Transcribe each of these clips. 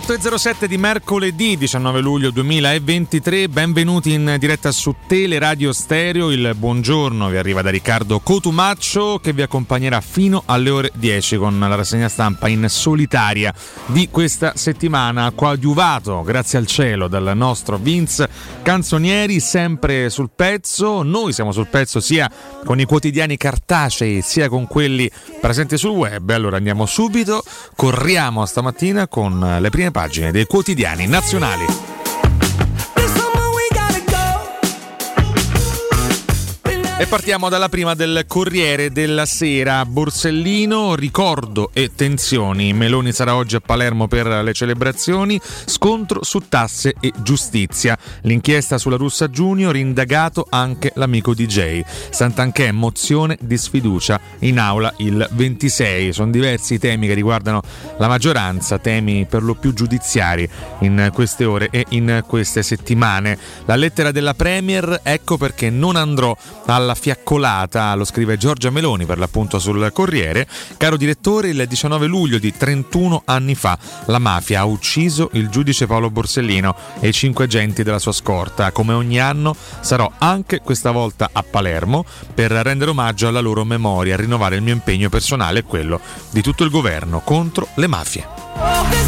8.07 di mercoledì 19 luglio 2023, benvenuti in diretta su Teleradio Stereo, il buongiorno vi arriva da Riccardo Cotumaccio che vi accompagnerà fino alle ore 10 con la rassegna stampa in solitaria di questa settimana, coadiuvato grazie al cielo dal nostro Vince Canzonieri, sempre sul pezzo, noi siamo sul pezzo sia con i quotidiani cartacei sia con quelli presenti sul web, allora andiamo subito, corriamo stamattina con le prime pagine dei quotidiani nazionali. E partiamo dalla prima del Corriere della Sera. Borsellino, ricordo e tensioni. Meloni sarà oggi a Palermo per le celebrazioni. Scontro su tasse e giustizia. L'inchiesta sulla Russa Junior, indagato anche l'amico DJ. Sant'Anchè, mozione di sfiducia in aula il 26. Sono diversi i temi che riguardano la maggioranza, temi per lo più giudiziari in queste ore e in queste settimane. La lettera della Premier, ecco perché non andrò alla fiaccolata, lo scrive Giorgia Meloni per l'appunto sul Corriere. Caro direttore, il 19 luglio di 31 anni fa la mafia ha ucciso il giudice Paolo Borsellino e i cinque agenti della sua scorta. Come ogni anno sarò anche questa volta a Palermo per rendere omaggio alla loro memoria, rinnovare il mio impegno personale e quello di tutto il governo contro le mafie.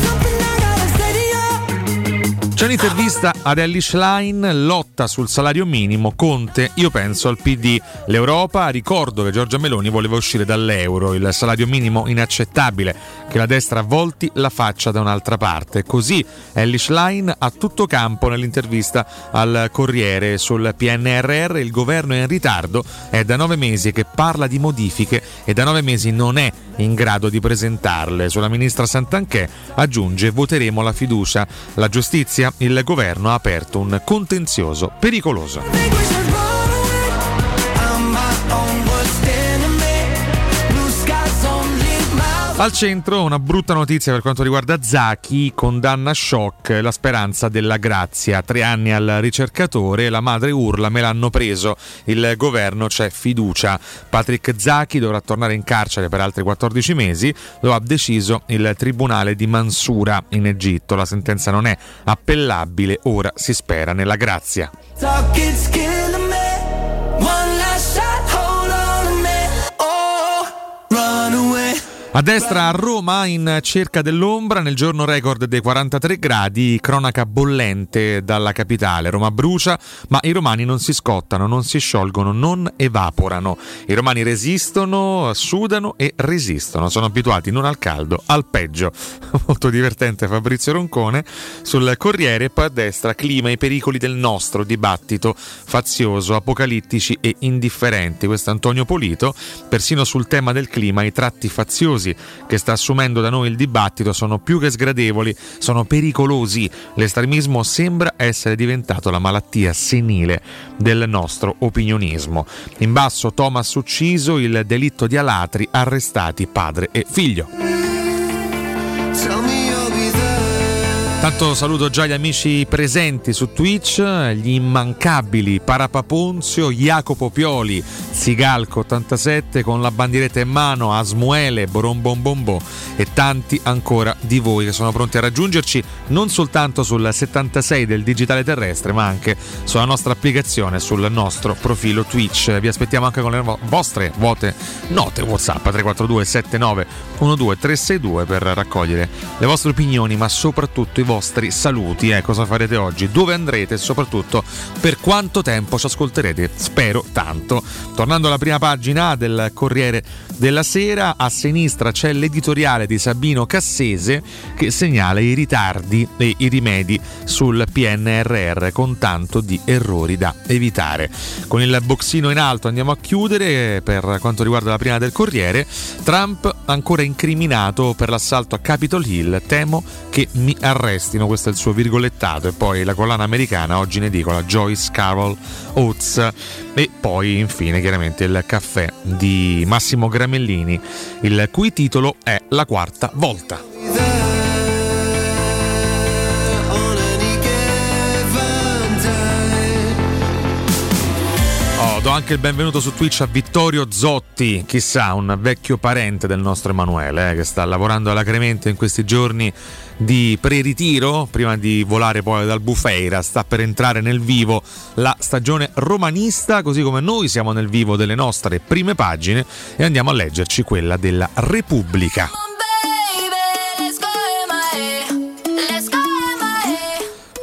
C'è un'intervista ad Ellie Schlein, lotta sul salario minimo, Conte, io penso al PD, l'Europa, ricordo che Giorgia Meloni voleva uscire dall'euro, il salario minimo inaccettabile, che la destra volti la faccia da un'altra parte. Così Ellie Schlein a tutto campo nell'intervista al Corriere sul PNRR, il governo è in ritardo, è da nove mesi che parla di modifiche e da nove mesi non è in grado di presentarle. Sulla ministra Santanchè aggiunge voteremo la fiducia. La giustizia, il governo ha aperto un contenzioso pericoloso. Al centro una brutta notizia per quanto riguarda Zaki, condanna shock, la speranza della grazia. Tre anni al ricercatore, la madre urla, me l'hanno preso, il governo c'è fiducia. Patrick Zaki dovrà tornare in carcere per altri 14 mesi, lo ha deciso il tribunale di Mansura in Egitto. La sentenza non è appellabile, ora si spera nella grazia. A destra a Roma, in cerca dell'ombra, nel giorno record dei 43 gradi, cronaca bollente dalla capitale. Roma brucia, ma i romani non si scottano, non si sciolgono, non evaporano. I romani resistono, sudano e resistono. Sono abituati non al caldo, al peggio. Molto divertente Fabrizio Roncone sul Corriere, poi a destra clima e pericoli del nostro dibattito fazioso, apocalittici e indifferenti. Questo è Antonio Polito, persino sul tema del clima i tratti faziosi pericolosi che sta assumendo da noi il dibattito sono più che sgradevoli, sono pericolosi. L'estremismo sembra essere diventato la malattia senile del nostro opinionismo. In basso Thomas ucciso, il delitto di Alatri, arrestati padre e figlio. Tanto saluto già gli amici presenti su Twitch, gli immancabili Parapaponzio, Jacopo Pioli, Zigalco87 con la bandieretta in mano, Asmuele, Borombombombo e tanti ancora di voi che sono pronti a raggiungerci non soltanto sul 76 del digitale terrestre ma anche sulla nostra applicazione, sul nostro profilo Twitch. Vi aspettiamo anche con le vostre vuote note WhatsApp 342 79 12 362 per raccogliere le vostre opinioni ma soprattutto i vostri vostri saluti. Eh, cosa farete oggi? Dove andrete? E soprattutto per quanto tempo ci ascolterete? Spero tanto. Tornando alla prima pagina del Corriere della Sera, a sinistra c'è l'editoriale di Sabino Cassese che segnala i ritardi e i rimedi sul PNRR con tanto di errori da evitare. Con il boxino in alto andiamo a chiudere per quanto riguarda la prima del Corriere. Trump ancora incriminato per l'assalto a Capitol Hill. Temo che mi arresti arrestino, questo è il suo virgolettato, e poi la collana americana oggi in edicola Joyce Carol Oates e poi infine chiaramente il caffè di Massimo Gramellini, il cui titolo è La quarta volta. do anche il benvenuto su Twitch a Vittorio Zotti, chissà, un vecchio parente del nostro Emanuele, eh, che sta lavorando alacremente in questi giorni di pre-ritiro, prima di volare poi dal Bufeira, sta per entrare nel vivo la stagione romanista, così come noi siamo nel vivo delle nostre prime pagine e andiamo a leggerci quella della Repubblica.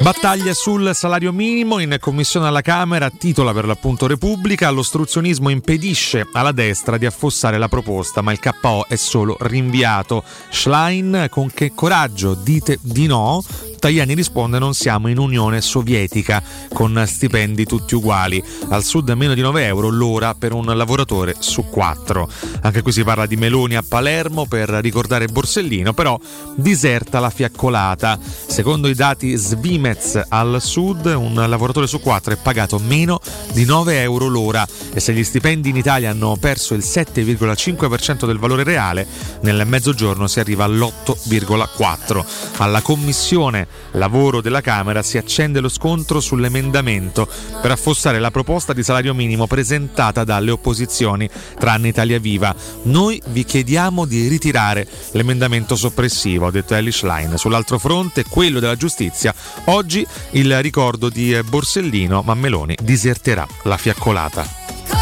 Battaglia sul salario minimo in commissione alla Camera, titola per l'appunto Repubblica, l'ostruzionismo impedisce alla destra di affossare la proposta, ma il KO è solo rinviato. Schlein, con che coraggio dite di no? Tajani risponde non siamo in Unione Sovietica con stipendi tutti uguali. Al sud meno di 9 euro l'ora per un lavoratore su 4. Anche qui si parla di Meloni a Palermo per ricordare Borsellino, però diserta la fiaccolata. Secondo i dati Svimez al sud un lavoratore su 4 è pagato meno di 9 euro l'ora e se gli stipendi in Italia hanno perso il 7,5% del valore reale, nel mezzogiorno si arriva all'8,4%. Alla commissione lavoro della Camera si accende lo scontro sull'emendamento per affossare la proposta di salario minimo presentata dalle opposizioni, tranne Italia Viva. Noi vi chiediamo di ritirare l'emendamento soppressivo, ha detto Ellie Schlein. Sull'altro fronte, quello della giustizia, oggi il ricordo di Borsellino, ma Meloni diserterà la fiaccolata.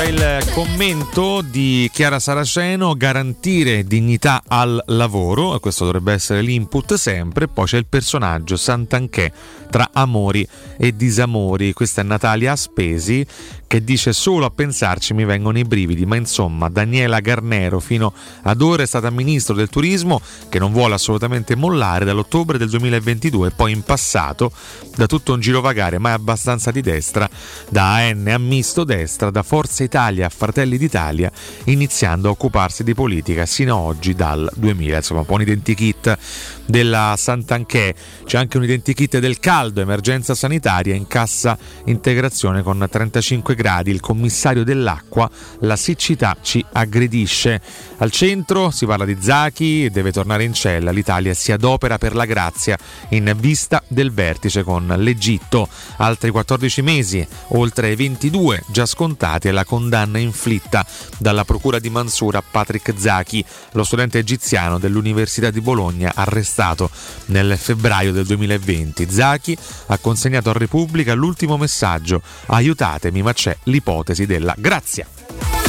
C'è il commento di Chiara Saraceno, garantire dignità al lavoro, questo dovrebbe essere l'input sempre, poi c'è il personaggio Sant'Anché tra amori e disamori, questa è Natalia Aspesi che dice solo a pensarci mi vengono i brividi, ma insomma Daniela Garnero fino ad ora è stata ministro del turismo che non vuole assolutamente mollare dall'ottobre del 2022 e poi in passato da tutto un girovagare ma è abbastanza di destra, da AN a misto destra, da Forza Italia a Fratelli d'Italia, iniziando a occuparsi di politica sino a oggi dal 2000, insomma un po' un identikit della Sant'Anché, c'è anche un identikit del caldo, emergenza sanitaria in cassa integrazione con 35 gradi, il commissario dell'acqua, la siccità ci aggredisce. Al centro si parla di Zachi, deve tornare in cella, l'Italia si adopera per la grazia in vista del vertice con l'Egitto, altri 14 mesi, oltre ai 22 già scontati e la condanna inflitta dalla procura di Mansura a Patrick Zachi, lo studente egiziano dell'Università di Bologna arrestato nel febbraio del 2020. Zachi ha consegnato a Repubblica l'ultimo messaggio: aiutatemi, ma c'è c'è l'ipotesi della grazia.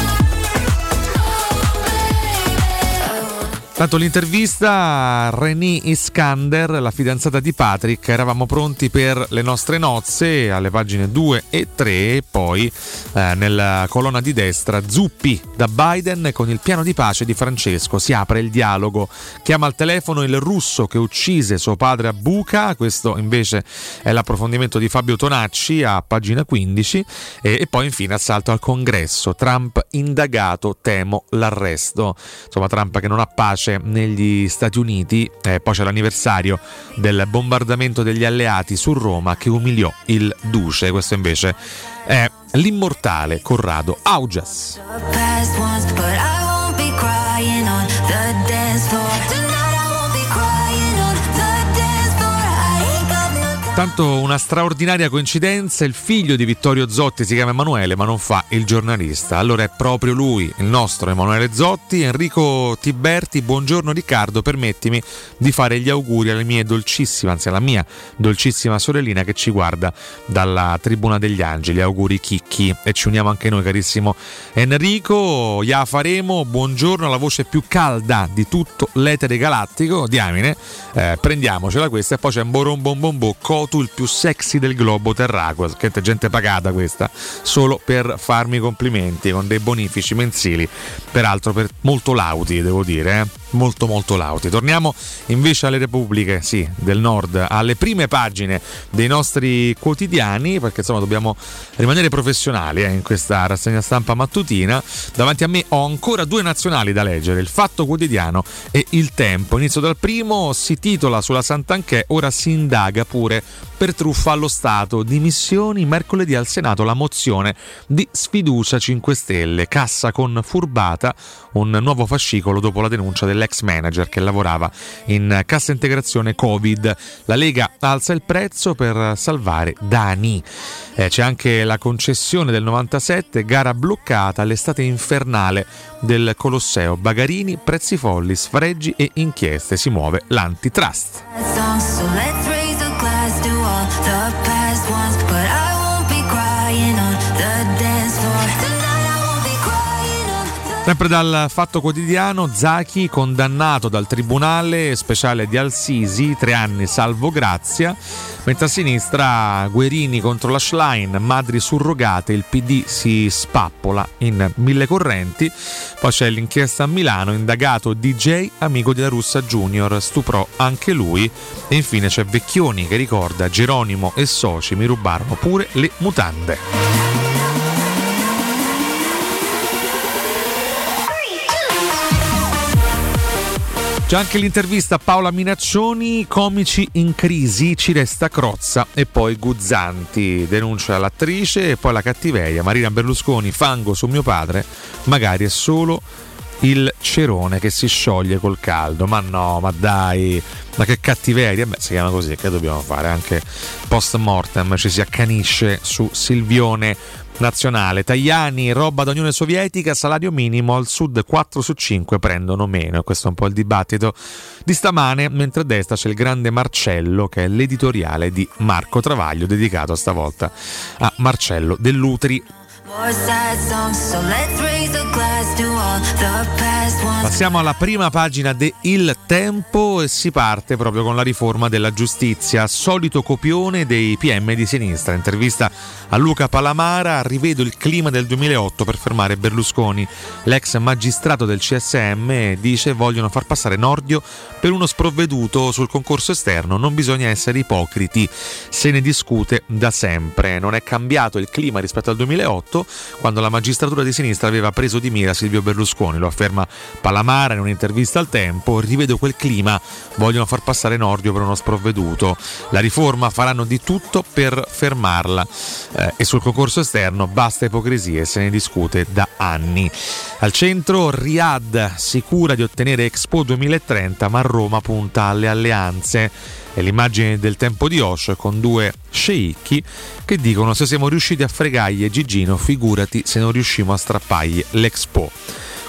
Tanto l'intervista a René Iskander, la fidanzata di Patrick, eravamo pronti per le nostre nozze alle pagine 2 e 3 e poi eh, nella colonna di destra Zuppi da Biden con il piano di pace di Francesco, si apre il dialogo, chiama al telefono il russo che uccise suo padre a Buca, questo invece è l'approfondimento di Fabio Tonacci a pagina 15 e, e poi infine assalto al congresso, Trump indagato, temo l'arresto, insomma Trump che non ha pace pace negli Stati Uniti, eh, poi c'è l'anniversario del bombardamento degli alleati su Roma che umiliò il duce, questo invece è l'immortale Corrado Augias. Tanto una straordinaria coincidenza, il figlio di Vittorio Zotti si chiama Emanuele ma non fa il giornalista. Allora è proprio lui, il nostro Emanuele Zotti. Enrico Tiberti, buongiorno Riccardo, permettimi di fare gli auguri alla mia dolcissima, anzi alla mia dolcissima sorellina che ci guarda dalla Tribuna degli Angeli. Auguri Chicchi e ci uniamo anche noi carissimo Enrico. Ya faremo, buongiorno alla voce più calda di tutto l'etere galattico, diamine. Eh, prendiamocela questa e poi c'è un borom bom bom Motu il più sexy del globo terracqueo. Che gente pagata questa, solo per farmi complimenti con dei bonifici mensili, peraltro per molto lauti, devo dire. Eh? Molto molto lauti. Torniamo invece alle repubbliche, sì, del nord, alle prime pagine dei nostri quotidiani, perché insomma dobbiamo rimanere professionali eh, in questa rassegna stampa mattutina. Davanti a me ho ancora due nazionali da leggere, il Fatto Quotidiano e il Tempo. Inizio dal primo, si titola sulla Sant'Anché, ora si indaga pure per truffa allo Stato. Dimissioni mercoledì al Senato la mozione di sfiducia 5 Stelle. Cassa con furbata, un nuovo fascicolo dopo la denuncia dell'ex manager che lavorava in cassa integrazione Covid. La Lega alza il prezzo per salvare Dani. Eh, c'è anche la concessione del 97, gara bloccata, l'estate infernale del Colosseo. Bagarini, prezzi folli, sfregi e inchieste. Si muove l'antitrust. Sempre dal Fatto Quotidiano, Zachi condannato dal Tribunale Speciale di Al-Sisi, tre anni salvo grazia, mentre a sinistra Guerini contro la Schlein, madri surrogate, il PD si spappola in mille correnti, poi c'è l'inchiesta a Milano, indagato DJ amico di La Russa Junior, stuprò anche lui e infine c'è Vecchioni che ricorda Geronimo e soci mi rubarono pure le mutande. C'è anche l'intervista a Paola Minaccioni, comici in crisi, ci resta Crozza e poi Guzzanti, denuncia l'attrice e poi la cattiveria, Marina Berlusconi, fango su mio padre, magari è solo il cerone che si scioglie col caldo. Ma no, ma dai, ma che cattiveria. Beh, si chiama così, che dobbiamo fare? Anche post mortem ci si accanisce su Silvione nazionale. Tajani, roba da Unione Sovietica, salario minimo, al sud 4 su 5 prendono meno. Questo è un po' il dibattito di stamane, mentre a destra c'è il grande Marcello, che è l'editoriale di Marco Travaglio, dedicato stavolta a Marcello Dell'Utri. Passiamo alla prima pagina de Il Tempo e si parte proprio con la riforma della giustizia. Solito copione dei PM di sinistra. Intervista a Luca Palamara. Rivedo il clima del 2008 per fermare Berlusconi. L'ex magistrato del CSM dice vogliono far passare Nordio per uno sprovveduto sul concorso esterno. Non bisogna essere ipocriti. Se ne discute da sempre. Non è cambiato il clima rispetto al 2008 quando la magistratura di sinistra aveva preso di mira Silvio Berlusconi. Lo afferma Palamara in un'intervista al tempo. Rivedo quel clima. Vogliono far passare Nordio per uno sprovveduto. La riforma faranno di tutto per fermarla. Eh, e sul concorso esterno basta ipocrisie, se ne discute da anni. Al centro Riyadh sicura di ottenere Expo 2030, ma Roma punta alle alleanze. È l'immagine del tempo di Osh con due sceicchi che dicono se siamo riusciti a fregargli Gigino, figurati se non riusciamo a strappargli l'Expo.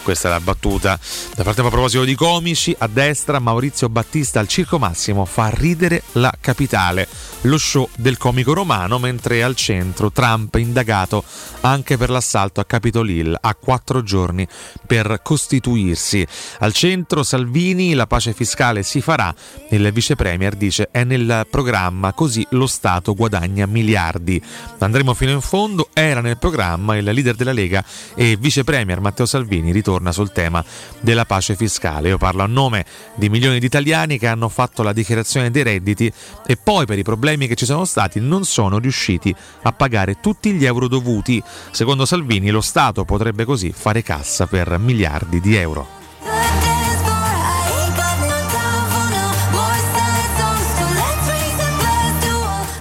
Questa è la battuta. Da parte a proposito di comici, a destra Maurizio Battista al Circo Massimo fa ridere la capitale, lo show del comico romano, mentre al centro Trump indagato anche per l'assalto a Capitol Hill a quattro giorni per costituirsi. Al centro Salvini, la pace fiscale si farà, il vice premier dice è nel programma, così lo Stato guadagna miliardi. Andremo fino in fondo, era nel programma il leader della Lega e vice premier Matteo Salvini ritorna torna sul tema della pace fiscale. Io parlo a nome di milioni di italiani che hanno fatto la dichiarazione dei redditi e poi per i problemi che ci sono stati non sono riusciti a pagare tutti gli euro dovuti. Secondo Salvini lo Stato potrebbe così fare cassa per miliardi di euro.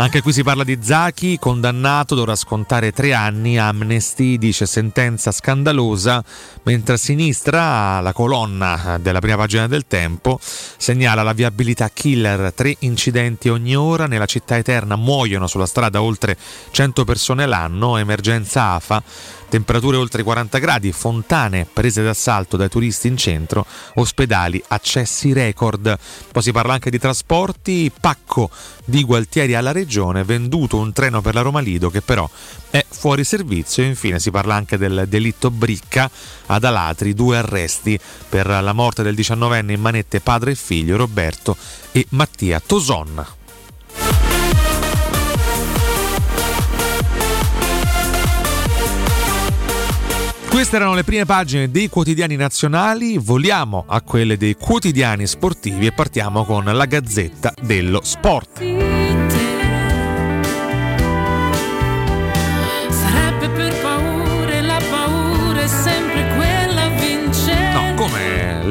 Anche qui si parla di Zaki, condannato, dovrà scontare tre anni. Amnesty dice sentenza scandalosa, mentre a sinistra la colonna della prima pagina del tempo segnala la viabilità killer. Tre incidenti ogni ora nella città eterna muoiono sulla strada oltre 100 persone l'anno. Emergenza AFA temperature oltre 40 gradi, fontane prese d'assalto dai turisti in centro, ospedali, accessi record. Poi si parla anche di trasporti, pacco di Gualtieri alla regione, venduto un treno per la Roma Lido che però è fuori servizio infine si parla anche del delitto Bricca ad Alatri, due arresti per la morte del 19enne in manette padre e figlio Roberto e Mattia Toson. Queste erano le prime pagine dei quotidiani nazionali, voliamo a quelle dei quotidiani sportivi e partiamo con la Gazzetta dello Sport.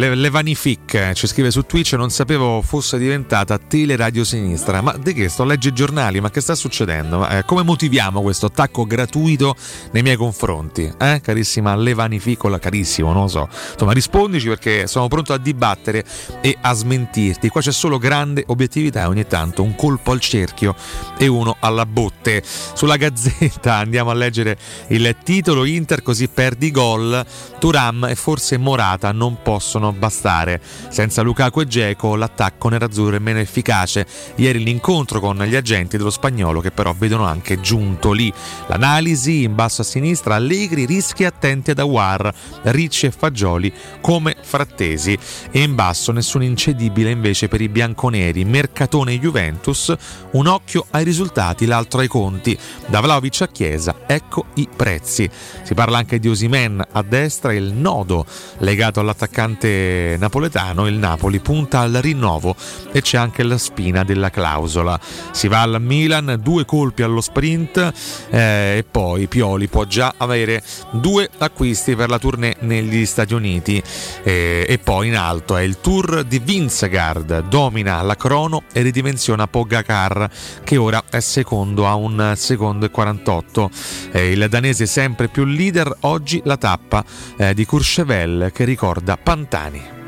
Levanific ci scrive su Twitch non sapevo fosse diventata Teleradio Sinistra. Ma di che sto? A leggere i giornali ma che sta succedendo? Eh, come motiviamo questo attacco gratuito nei miei confronti? Eh? carissima Levanificola carissimo non lo so. Insomma rispondici perché sono pronto a dibattere e a smentirti. Qua c'è solo grande obiettività e ogni tanto un colpo al cerchio e uno alla botte. Sulla gazzetta andiamo a leggere il titolo Inter così perdi gol. Turam e forse Morata non possono bastare. Senza Lukaku e Geco l'attacco nerazzurro è meno efficace. Ieri l'incontro con gli agenti dello spagnolo che però vedono anche giunto lì. L'analisi in basso a sinistra Allegri rischi attenti ad Awar, Ricci e Fagioli come frattesi e in basso nessun incedibile invece per i bianconeri. Mercatone Juventus, un occhio ai risultati, l'altro ai conti. Da Vlaovic a Chiesa, ecco i prezzi. Si parla anche di Osimen a destra, il nodo legato all'attaccante napoletano il Napoli punta al rinnovo e c'è anche la spina della clausola. Si va al Milan, due colpi allo sprint eh, e poi Pioli può già avere due acquisti per la tournée negli Stati Uniti eh, e poi in alto è il tour di Vincegaard, domina la crono e ridimensiona Pogacar che ora è secondo a un secondo e 48. Eh, il danese sempre più leader, oggi la tappa eh, di Courchevel che ricorda Pantani 네.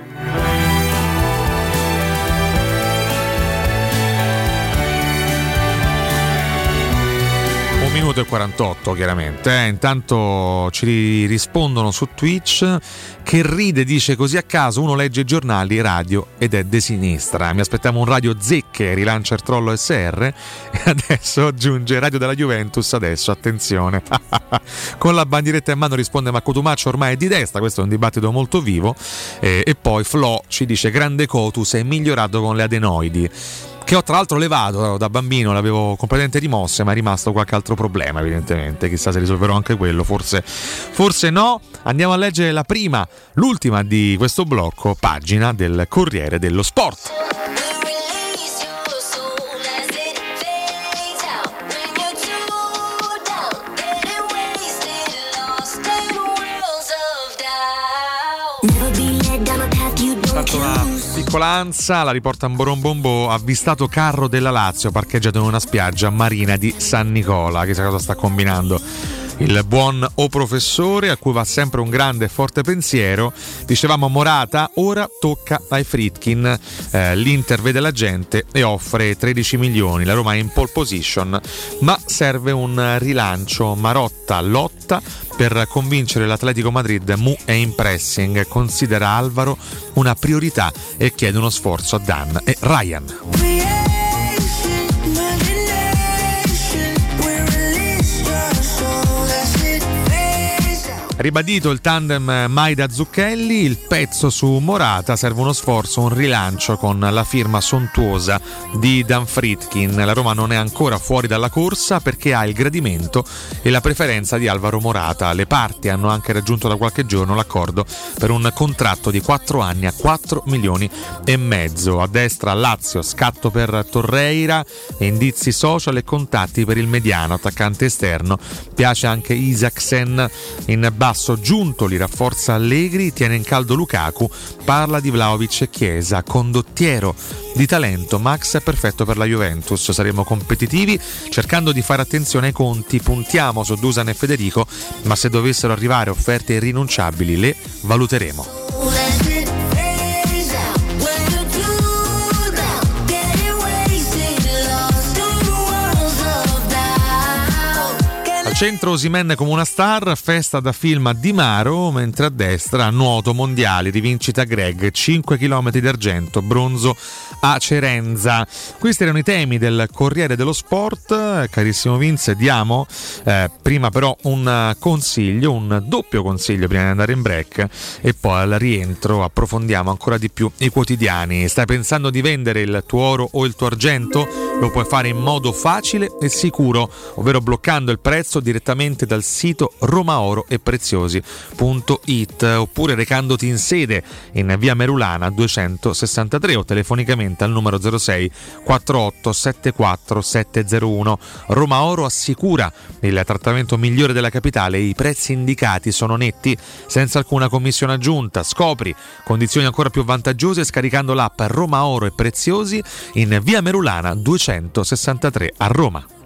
Italiani. minuto e 48 chiaramente. Eh. Intanto ci rispondono su Twitch che ride, dice così a caso uno legge giornali, radio ed è de sinistra. Mi aspettiamo un radio zecche, rilancia il trollo SR e adesso aggiunge radio della Juventus, adesso attenzione. Con la bandieretta in mano risponde ma Cotumaccio ormai è di destra, questo è un dibattito molto vivo. Eh, e poi Flo ci dice grande Cotus è migliorato con le adenoidi che ho tra l'altro levato da bambino, l'avevo completamente rimosse, ma è rimasto qualche altro problema evidentemente, chissà se risolverò anche quello, forse, forse no. Andiamo a leggere la prima, l'ultima di questo blocco, pagina del Corriere dello Sport. Una piccolanza, la riporta in Borombombo, avvistato carro della Lazio parcheggiato in una spiaggia marina di San Nicola, chissà cosa sta combinando il buon o professore a cui va sempre un grande e forte pensiero. Dicevamo Morata, ora tocca ai Fritkin. Eh, L'Inter vede la gente e offre 13 milioni. La Roma è in pole position, ma serve un rilancio. Marotta lotta per convincere l'Atletico Madrid. Mu è in pressing, considera Alvaro una priorità e chiede uno sforzo a Dan e Ryan. Ribadito il tandem Maida Zucchelli, il pezzo su Morata serve uno sforzo, un rilancio con la firma sontuosa di Dan Fritkin. La Roma non è ancora fuori dalla corsa perché ha il gradimento e la preferenza di Alvaro Morata. Le parti hanno anche raggiunto da qualche giorno l'accordo per un contratto di 4 anni a 4 milioni e mezzo. A destra Lazio, scatto per Torreira, indizi social e contatti per il mediano, attaccante esterno. Piace anche Isaacsen in basso basso Giuntoli rafforza Allegri, tiene in caldo Lukaku, parla di Vlaovic e Chiesa, condottiero di talento, Max è perfetto per la Juventus, saremo competitivi cercando di fare attenzione ai conti, puntiamo su Dusan e Federico, ma se dovessero arrivare offerte irrinunciabili le valuteremo. Centro Osimen come una star, festa da film a Di Maro, mentre a destra nuoto mondiali, rivincita Greg, 5 km d'argento, bronzo a Cerenza. Questi erano i temi del Corriere dello Sport. Carissimo Vince, diamo eh, prima però un consiglio, un doppio consiglio prima di andare in break e poi al rientro approfondiamo ancora di più i quotidiani. Stai pensando di vendere il tuo oro o il tuo argento? Lo puoi fare in modo facile e sicuro, ovvero bloccando il prezzo direttamente dal sito romaoroepreziosi.it oppure recandoti in sede in via Merulana 263 o telefonicamente al numero 06 48 74 701. Roma Oro assicura il trattamento migliore della capitale e i prezzi indicati sono netti senza alcuna commissione aggiunta. Scopri condizioni ancora più vantaggiose scaricando l'app Roma Oro e Preziosi in via Merulana 263 a Roma.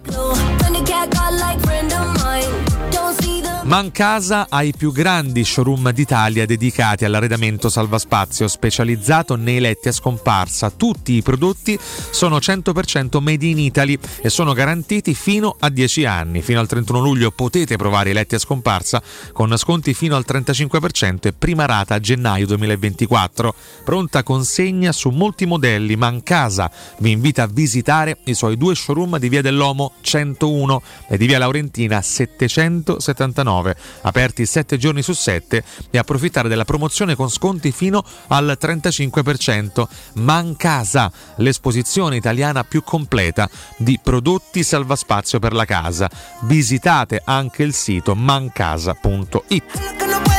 Mancasa ha i più grandi showroom d'Italia dedicati all'arredamento salvaspazio specializzato nei letti a scomparsa. Tutti i prodotti sono 100% made in Italy e sono garantiti fino a 10 anni. Fino al 31 luglio potete provare i letti a scomparsa con sconti fino al 35% e prima rata a gennaio 2024. Pronta consegna su molti modelli. Mancasa vi invita a visitare i suoi due showroom di Via dell'Omo 101 e di Via Laurentina 779 2019, aperti 7 giorni su 7 e approfittare della promozione con sconti fino al 35%. Mancasa, l'esposizione italiana più completa di prodotti salvaspazio per la casa. Visitate anche il sito mancasa.it.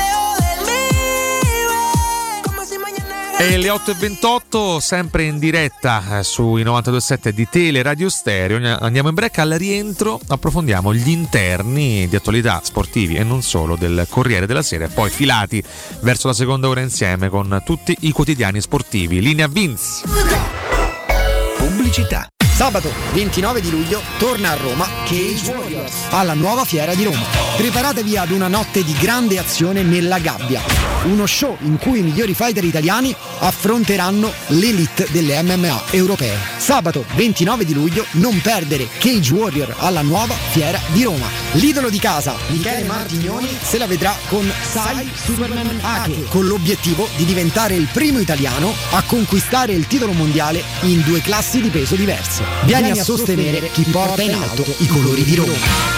E le 8.28, sempre in diretta eh, sui 92.7 di Tele Radio Stereo. Andiamo in break al rientro, approfondiamo gli interni di attualità sportivi e non solo del Corriere della Sera. Poi filati verso la seconda ora insieme con tutti i quotidiani sportivi. Linea Vince. Pubblicità. Sabato 29 di luglio torna a Roma Cage Warriors alla nuova fiera di Roma. Preparatevi ad una notte di grande azione nella gabbia uno show in cui i migliori fighter italiani affronteranno l'elite delle MMA europee. Sabato 29 di luglio non perdere Cage Warrior alla nuova Fiera di Roma. L'idolo di casa, Michele Martignoni, se la vedrà con Sai Superman Ake, con l'obiettivo di diventare il primo italiano a conquistare il titolo mondiale in due classi di peso diverse. Vieni a sostenere chi porta in alto i colori di Roma.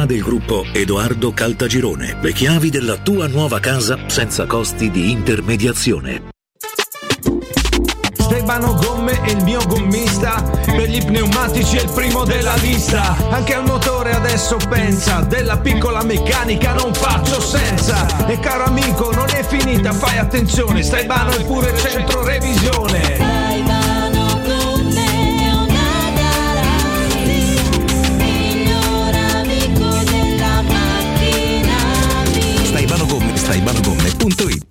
del gruppo Edoardo Caltagirone. Le chiavi della tua nuova casa senza costi di intermediazione. Stefano Gomme è il mio gommista Per gli pneumatici è il primo della lista Anche al motore adesso pensa Della piccola meccanica non faccio senza E caro amico non è finita fai attenzione Stefano è pure centro revisione www.it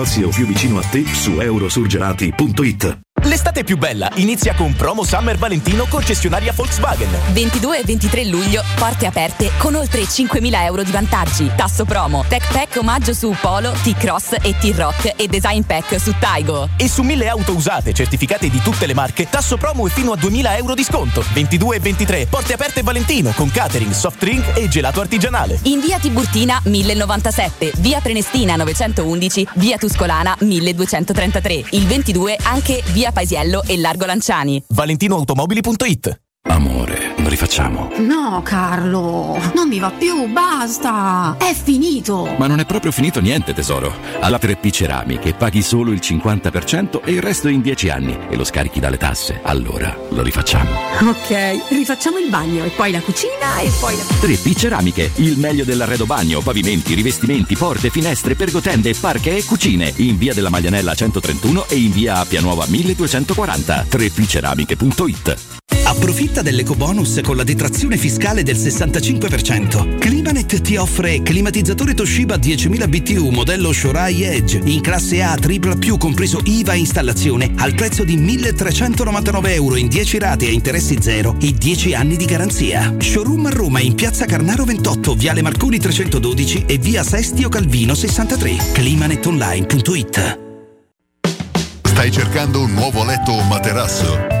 più vicino a te su eurosurgelati.it. L'estate più bella inizia con Promo Summer Valentino concessionaria Volkswagen. 22 e 23 luglio, porte aperte con oltre 5.000 euro di vantaggi. Tasso promo, Tech Pack omaggio su Polo, T-Cross e T-Rock e Design Pack su Taigo. E su 1000 auto usate certificate di tutte le marche, tasso promo e fino a 2.000 euro di sconto. 22 e 23, porte aperte Valentino con catering, soft drink e gelato artigianale. In via Tiburtina 1097, via Prenestina 911, via Tuscolana 1233. Il 22 anche via Paesiello e Largo Lanciani. ValentinoAutomobili.it Amore, lo rifacciamo. No, Carlo, non mi va più, basta. È finito. Ma non è proprio finito niente, tesoro. Alla 3P Ceramiche paghi solo il 50% e il resto in 10 anni e lo scarichi dalle tasse. Allora lo rifacciamo. Ok, rifacciamo il bagno e poi la cucina e poi la 3P Ceramiche, il meglio dell'arredo bagno, pavimenti, rivestimenti, porte, finestre, pergotende, parche e cucine. In via della Maglianella 131 e in via Appia Nuova 1240. 3pceramiche.it Approfitta dell'eco bonus con la detrazione fiscale del 65%. Climanet ti offre climatizzatore Toshiba 10.000 BTU modello Shorai Edge in classe A tripla più compreso IVA e installazione al prezzo di 1.399 euro in 10 rate a interessi zero e 10 anni di garanzia. Showroom a Roma in piazza Carnaro 28, viale Marconi 312 e via Sestio Calvino 63. Climanetonline.it Stai cercando un nuovo letto o materasso?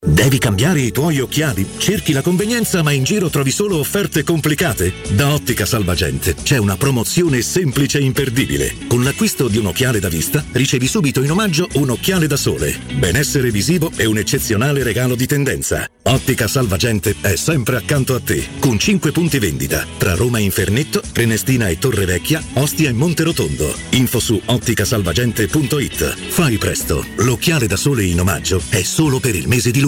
Devi cambiare i tuoi occhiali? Cerchi la convenienza ma in giro trovi solo offerte complicate? Da Ottica Salvagente c'è una promozione semplice e imperdibile. Con l'acquisto di un occhiale da vista ricevi subito in omaggio un occhiale da sole, benessere visivo e un eccezionale regalo di tendenza. Ottica Salvagente è sempre accanto a te, con 5 punti vendita tra Roma Infernetto, Prenestina e Torrevecchia, Ostia e Monterotondo. Info su otticasalvagente.it. Fai presto, l'occhiale da sole in omaggio è solo per il mese di luglio.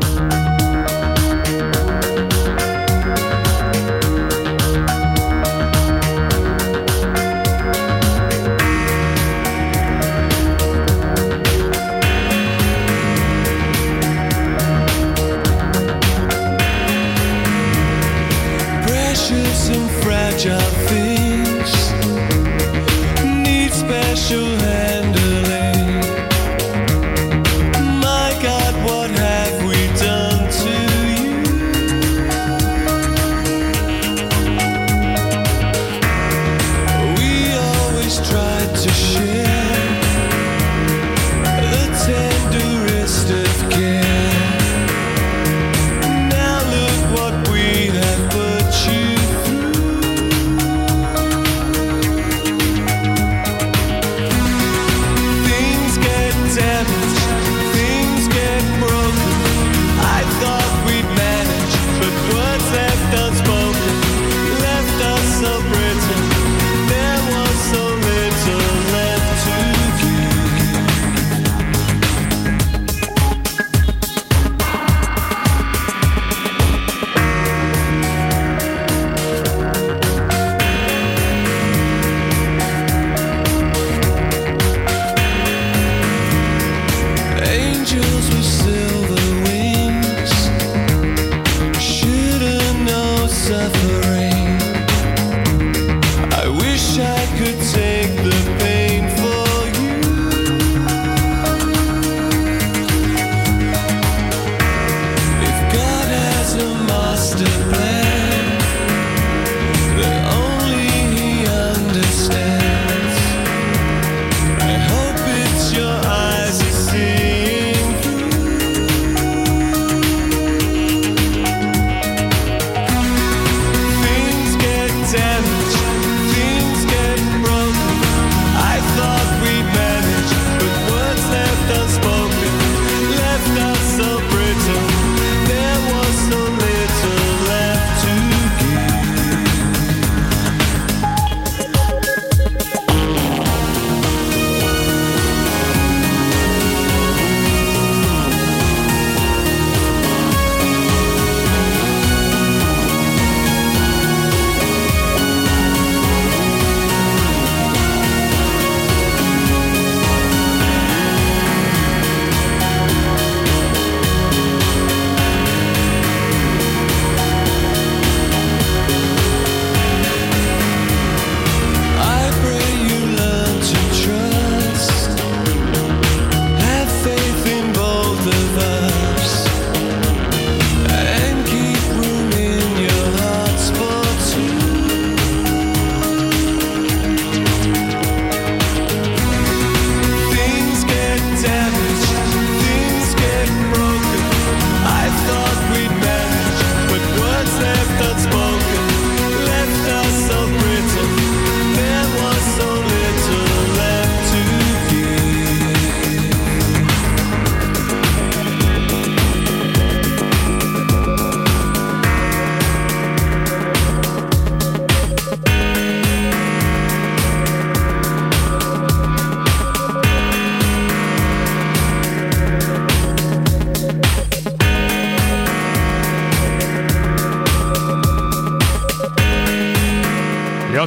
fragile things need special help.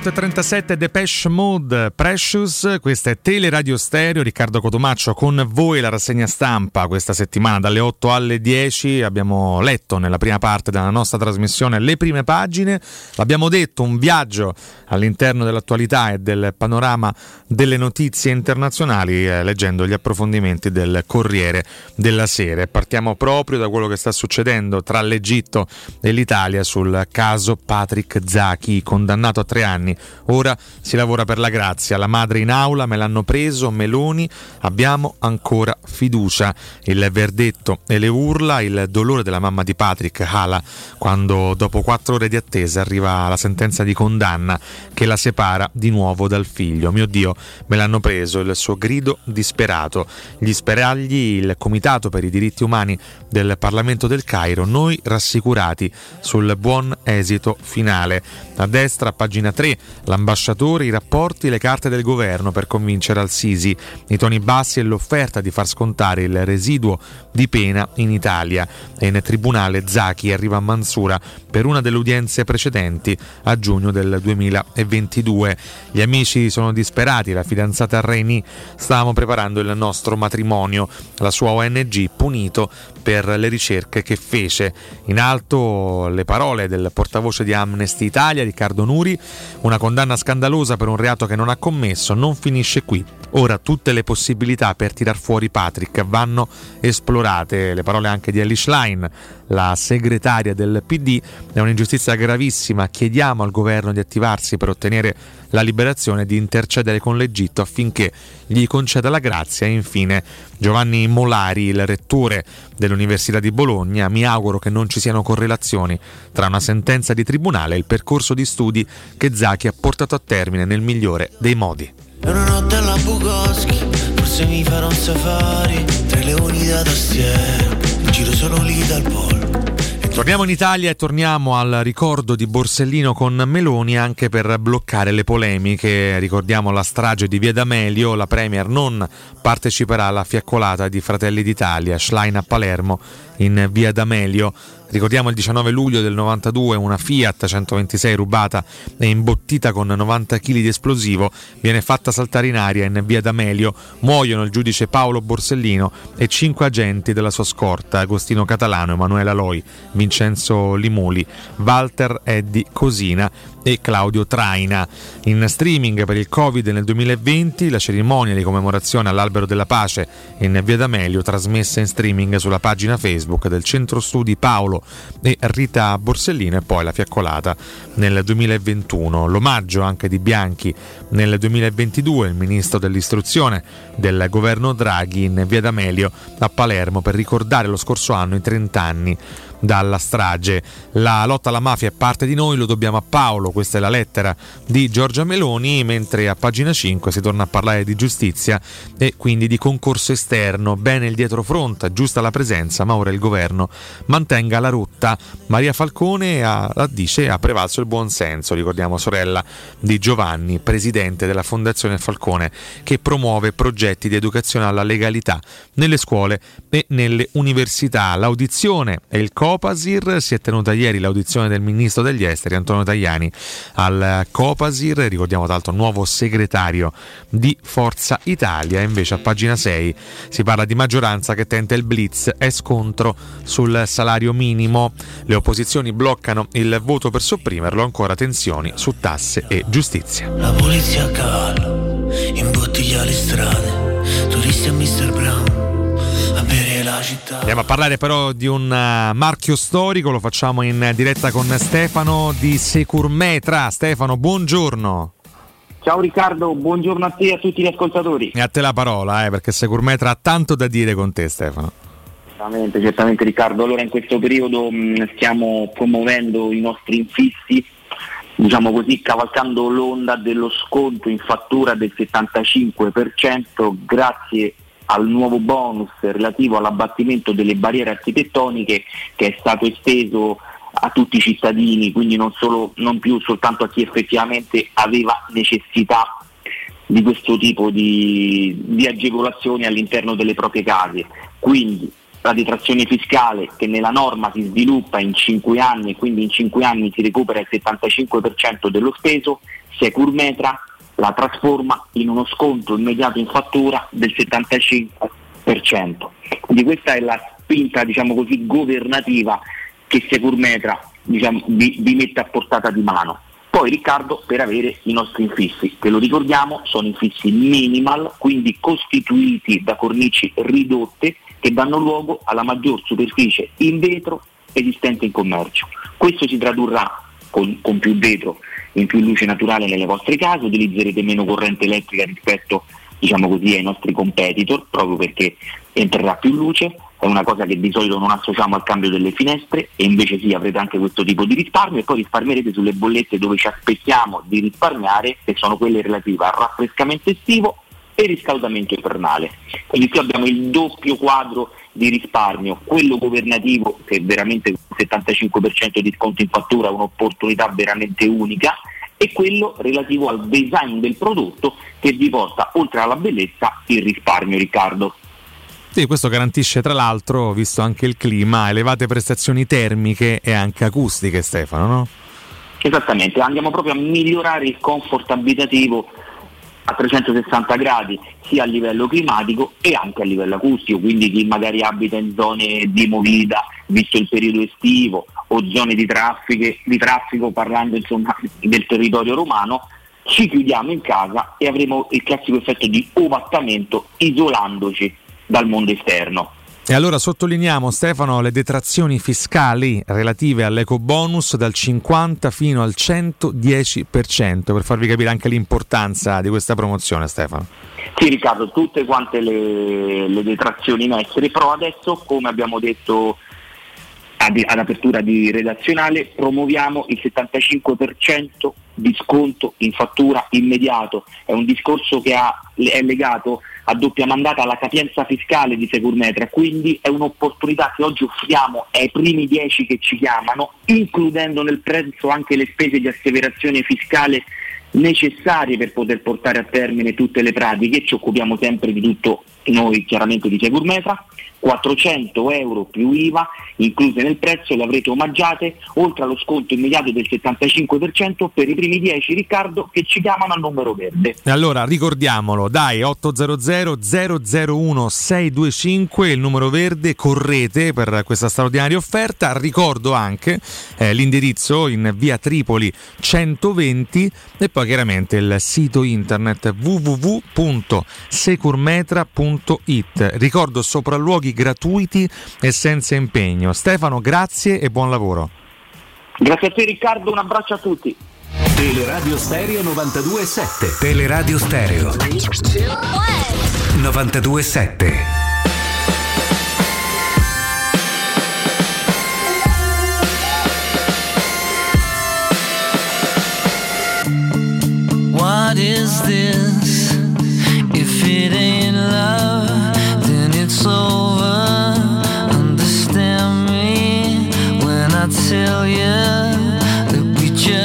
8.37 Depeche Mode Precious, questa è Teleradio Stereo, Riccardo Cotomaccio con voi la rassegna stampa questa settimana dalle 8 alle 10, abbiamo letto nella prima parte della nostra trasmissione le prime pagine, l'abbiamo detto, un viaggio all'interno dell'attualità e del panorama delle notizie internazionali eh, leggendo gli approfondimenti del Corriere della Sera. Partiamo proprio da quello che sta succedendo tra l'Egitto e l'Italia sul caso Patrick Zachi, condannato a tre anni. Ora si lavora per la grazia. La madre in aula, me l'hanno preso, Meloni, abbiamo ancora fiducia. Il verdetto e le urla, il dolore della mamma di Patrick, Hala, quando dopo quattro ore di attesa arriva la sentenza di condanna che la separa di nuovo dal figlio. Mio Dio, me l'hanno preso, il suo grido disperato. Gli speragli, il Comitato per i diritti umani del Parlamento del Cairo, noi rassicurati sul buon esito finale. A destra, a pagina 3, l'ambasciatore, i rapporti, le carte del governo per convincere al-Sisi, i toni bassi e l'offerta di far scontare il residuo di pena in Italia. E nel tribunale Zaki arriva a Mansura per una delle udienze precedenti a giugno del 2022. Gli amici sono disperati, la fidanzata Reni stavamo preparando il nostro matrimonio, la sua ONG punito per le ricerche che fece. In alto le parole del portavoce di Amnesty Italia, Riccardo Nuri, una condanna scandalosa per un reato che non ha commesso, non finisce qui. Ora tutte le possibilità per tirar fuori Patrick vanno esplorate. Le parole anche di Ellie Schlein, la segretaria del PD, è un'ingiustizia gravissima. Chiediamo al governo di attivarsi per ottenere la liberazione e di intercedere con l'Egitto affinché gli conceda la grazia. E infine Giovanni Molari, il rettore dell'Università di Bologna, mi auguro che non ci siano correlazioni tra una sentenza di tribunale e il percorso di studi che Zacchi ha portato a termine nel migliore dei modi. Forse mi farò un safari Tra leoni da tastiera Giro solo lì dal polo Torniamo in Italia e torniamo al ricordo di Borsellino con Meloni anche per bloccare le polemiche. Ricordiamo la strage di Via D'Amelio, la Premier non parteciperà alla fiaccolata di Fratelli d'Italia, Schlein a Palermo in Via D'Amelio. Ricordiamo il 19 luglio del 92 una Fiat 126 rubata e imbottita con 90 kg di esplosivo viene fatta saltare in aria in via D'Amelio. Muoiono il giudice Paolo Borsellino e cinque agenti della sua scorta, Agostino Catalano, Emanuele Aloi, Vincenzo Limuli, Walter Eddi Cosina e Claudio Traina. In streaming per il Covid nel 2020 la cerimonia di commemorazione all'Albero della Pace in Via D'Amelio trasmessa in streaming sulla pagina Facebook del Centro Studi Paolo e Rita Borsellino e poi la fiaccolata nel 2021. L'omaggio anche di Bianchi nel 2022, il ministro dell'istruzione del governo Draghi in Via D'Amelio a Palermo per ricordare lo scorso anno i 30 anni dalla strage. La lotta alla mafia è parte di noi, lo dobbiamo a Paolo, questa è la lettera di Giorgia Meloni, mentre a pagina 5 si torna a parlare di giustizia e quindi di concorso esterno, bene il dietrofront, giusta la presenza, ma ora il governo mantenga la rotta. Maria Falcone ha, dice ha prevalso il buon senso, ricordiamo sorella di Giovanni, presidente della Fondazione Falcone, che promuove progetti di educazione alla legalità nelle scuole e nelle università. L'audizione e il Copasir si è tenuta ieri l'audizione del ministro degli esteri Antonio Tajani al Copasir, ricordiamo tra l'altro nuovo segretario di Forza Italia, invece a pagina 6 si parla di maggioranza che tenta il blitz e scontro sul salario minimo, le opposizioni bloccano il voto per sopprimerlo, ancora tensioni su tasse e giustizia. La polizia a cavallo Imbottiglia le strade Turisti a Mr. Brown Andiamo a parlare però di un uh, marchio storico, lo facciamo in diretta con Stefano di Securmetra. Stefano, buongiorno. Ciao Riccardo, buongiorno a te e a tutti gli ascoltatori. E a te la parola, eh, perché Securmetra ha tanto da dire con te Stefano. Certamente, certamente Riccardo. Allora in questo periodo mh, stiamo promuovendo i nostri infissi, diciamo così, cavalcando l'onda dello sconto in fattura del 75% grazie al nuovo bonus relativo all'abbattimento delle barriere architettoniche che è stato esteso a tutti i cittadini, quindi non, solo, non più soltanto a chi effettivamente aveva necessità di questo tipo di, di agevolazioni all'interno delle proprie case. Quindi la detrazione fiscale che nella norma si sviluppa in 5 anni e quindi in 5 anni si recupera il 75% dello speso, Securmetra la trasforma in uno sconto immediato in fattura del 75%. Quindi questa è la spinta diciamo così, governativa che Securmetra diciamo, vi, vi mette a portata di mano. Poi Riccardo per avere i nostri infissi, che lo ricordiamo sono infissi minimal, quindi costituiti da cornici ridotte che danno luogo alla maggior superficie in vetro esistente in commercio. Questo si tradurrà con, con più vetro in più luce naturale nelle vostre case, utilizzerete meno corrente elettrica rispetto diciamo così, ai nostri competitor, proprio perché entrerà più luce, è una cosa che di solito non associamo al cambio delle finestre e invece sì avrete anche questo tipo di risparmio e poi risparmierete sulle bollette dove ci aspettiamo di risparmiare, che sono quelle relative al raffrescamento estivo e riscaldamento invernale. Quindi qui abbiamo il doppio quadro di risparmio, quello governativo che veramente con il 75% di sconto in fattura è un'opportunità veramente unica e quello relativo al design del prodotto che vi porta oltre alla bellezza il risparmio Riccardo. Sì, questo garantisce tra l'altro, visto anche il clima, elevate prestazioni termiche e anche acustiche Stefano, no? Esattamente, andiamo proprio a migliorare il comfort abitativo a 360 gradi sia a livello climatico e anche a livello acustico, quindi chi magari abita in zone di movida, visto il periodo estivo, o zone di, traffiche, di traffico parlando insomma, del territorio romano, ci chiudiamo in casa e avremo il classico effetto di ovattamento isolandoci dal mondo esterno. E allora sottolineiamo Stefano le detrazioni fiscali relative all'eco bonus dal 50 fino al 110% per farvi capire anche l'importanza di questa promozione Stefano. Sì Riccardo, tutte quante le, le detrazioni in essere, però adesso come abbiamo detto ad, ad apertura di redazionale promuoviamo il 75% di sconto in fattura immediato, è un discorso che ha, è legato a doppia mandata alla capienza fiscale di Securmetra, quindi è un'opportunità che oggi offriamo ai primi 10 che ci chiamano, includendo nel prezzo anche le spese di asseverazione fiscale necessarie per poter portare a termine tutte le pratiche, ci occupiamo sempre di tutto noi chiaramente di Securmetra, 400 euro più IVA incluse nel prezzo, le avrete omaggiate, oltre allo sconto immediato del 75% per i primi 10 Riccardo che ci chiamano al numero verde. Allora ricordiamolo, dai 800 001 625 il numero verde, correte per questa straordinaria offerta. Ricordo anche eh, l'indirizzo in via Tripoli 120 e poi chiaramente il sito internet www.securmetra.it. Ricordo sopralluoghi gratuiti e senza impegno. Stefano, grazie e buon lavoro. Grazie a te Riccardo, un abbraccio a tutti. Teleradio Stereo 92.7 Teleradio Stereo 92.7 What is this?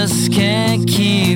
Just can't keep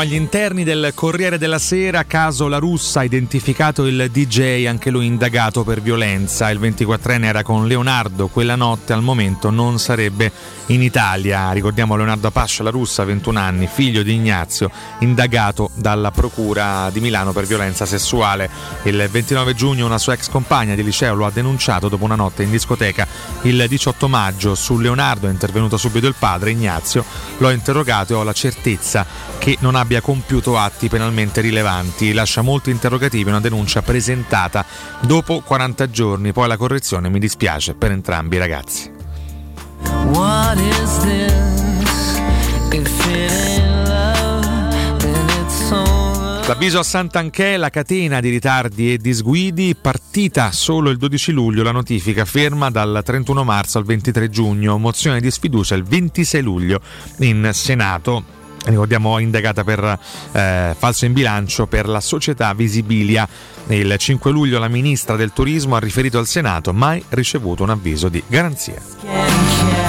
Torniamo agli interni del Corriere della Sera, caso La Russa, identificato il DJ, anche lui indagato per violenza. Il 24enne era con Leonardo, quella notte al momento non sarebbe in Italia. Ricordiamo Leonardo Apascia, La Russa, 21 anni, figlio di Ignazio, indagato dalla Procura di Milano per violenza sessuale. Il 29 giugno una sua ex compagna di liceo lo ha denunciato dopo una notte in discoteca. Il 18 maggio su Leonardo è intervenuto subito il padre, Ignazio, l'ho interrogato e ho la certezza che non abbia compiuto atti penalmente rilevanti. Lascia molti interrogativi una denuncia presentata dopo 40 giorni. Poi la correzione mi dispiace per entrambi i ragazzi. What is this? If it ain't love, then it's over. L'avviso a Sant'Anché, la catena di ritardi e disguidi, partita solo il 12 luglio, la notifica ferma dal 31 marzo al 23 giugno, mozione di sfiducia il 26 luglio in Senato. Ricordiamo indagata per eh, falso in bilancio per la società Visibilia. Il 5 luglio la ministra del turismo ha riferito al Senato mai ricevuto un avviso di garanzia.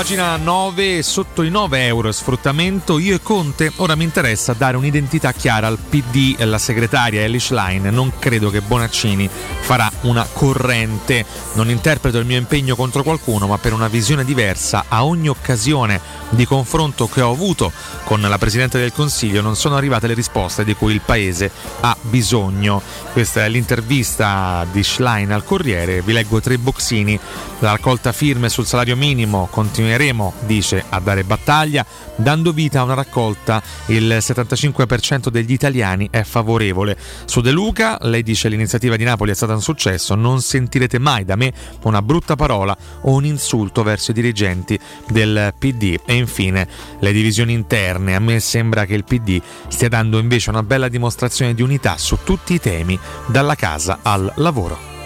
Pagina 9, sotto i 9 euro sfruttamento, io e Conte, ora mi interessa dare un'identità chiara al PD e la segretaria Elish Line, non credo che Bonaccini farà una corrente, non interpreto il mio impegno contro qualcuno, ma per una visione diversa, a ogni occasione di confronto che ho avuto con la Presidente del Consiglio non sono arrivate le risposte di cui il Paese ha bisogno. Questa è l'intervista di Schlein al Corriere, vi leggo tre boxini, la raccolta firme sul salario minimo, continueremo, dice, a dare battaglia, dando vita a una raccolta, il 75% degli italiani è favorevole. Su De Luca, lei dice l'iniziativa di Napoli è stata un successo, non sentirete mai da me una brutta parola o un insulto verso i dirigenti del PD. E infine le divisioni interne, a me sembra che il PD stia dando invece una bella dimostrazione di unità su tutti i temi, dalla casa al lavoro.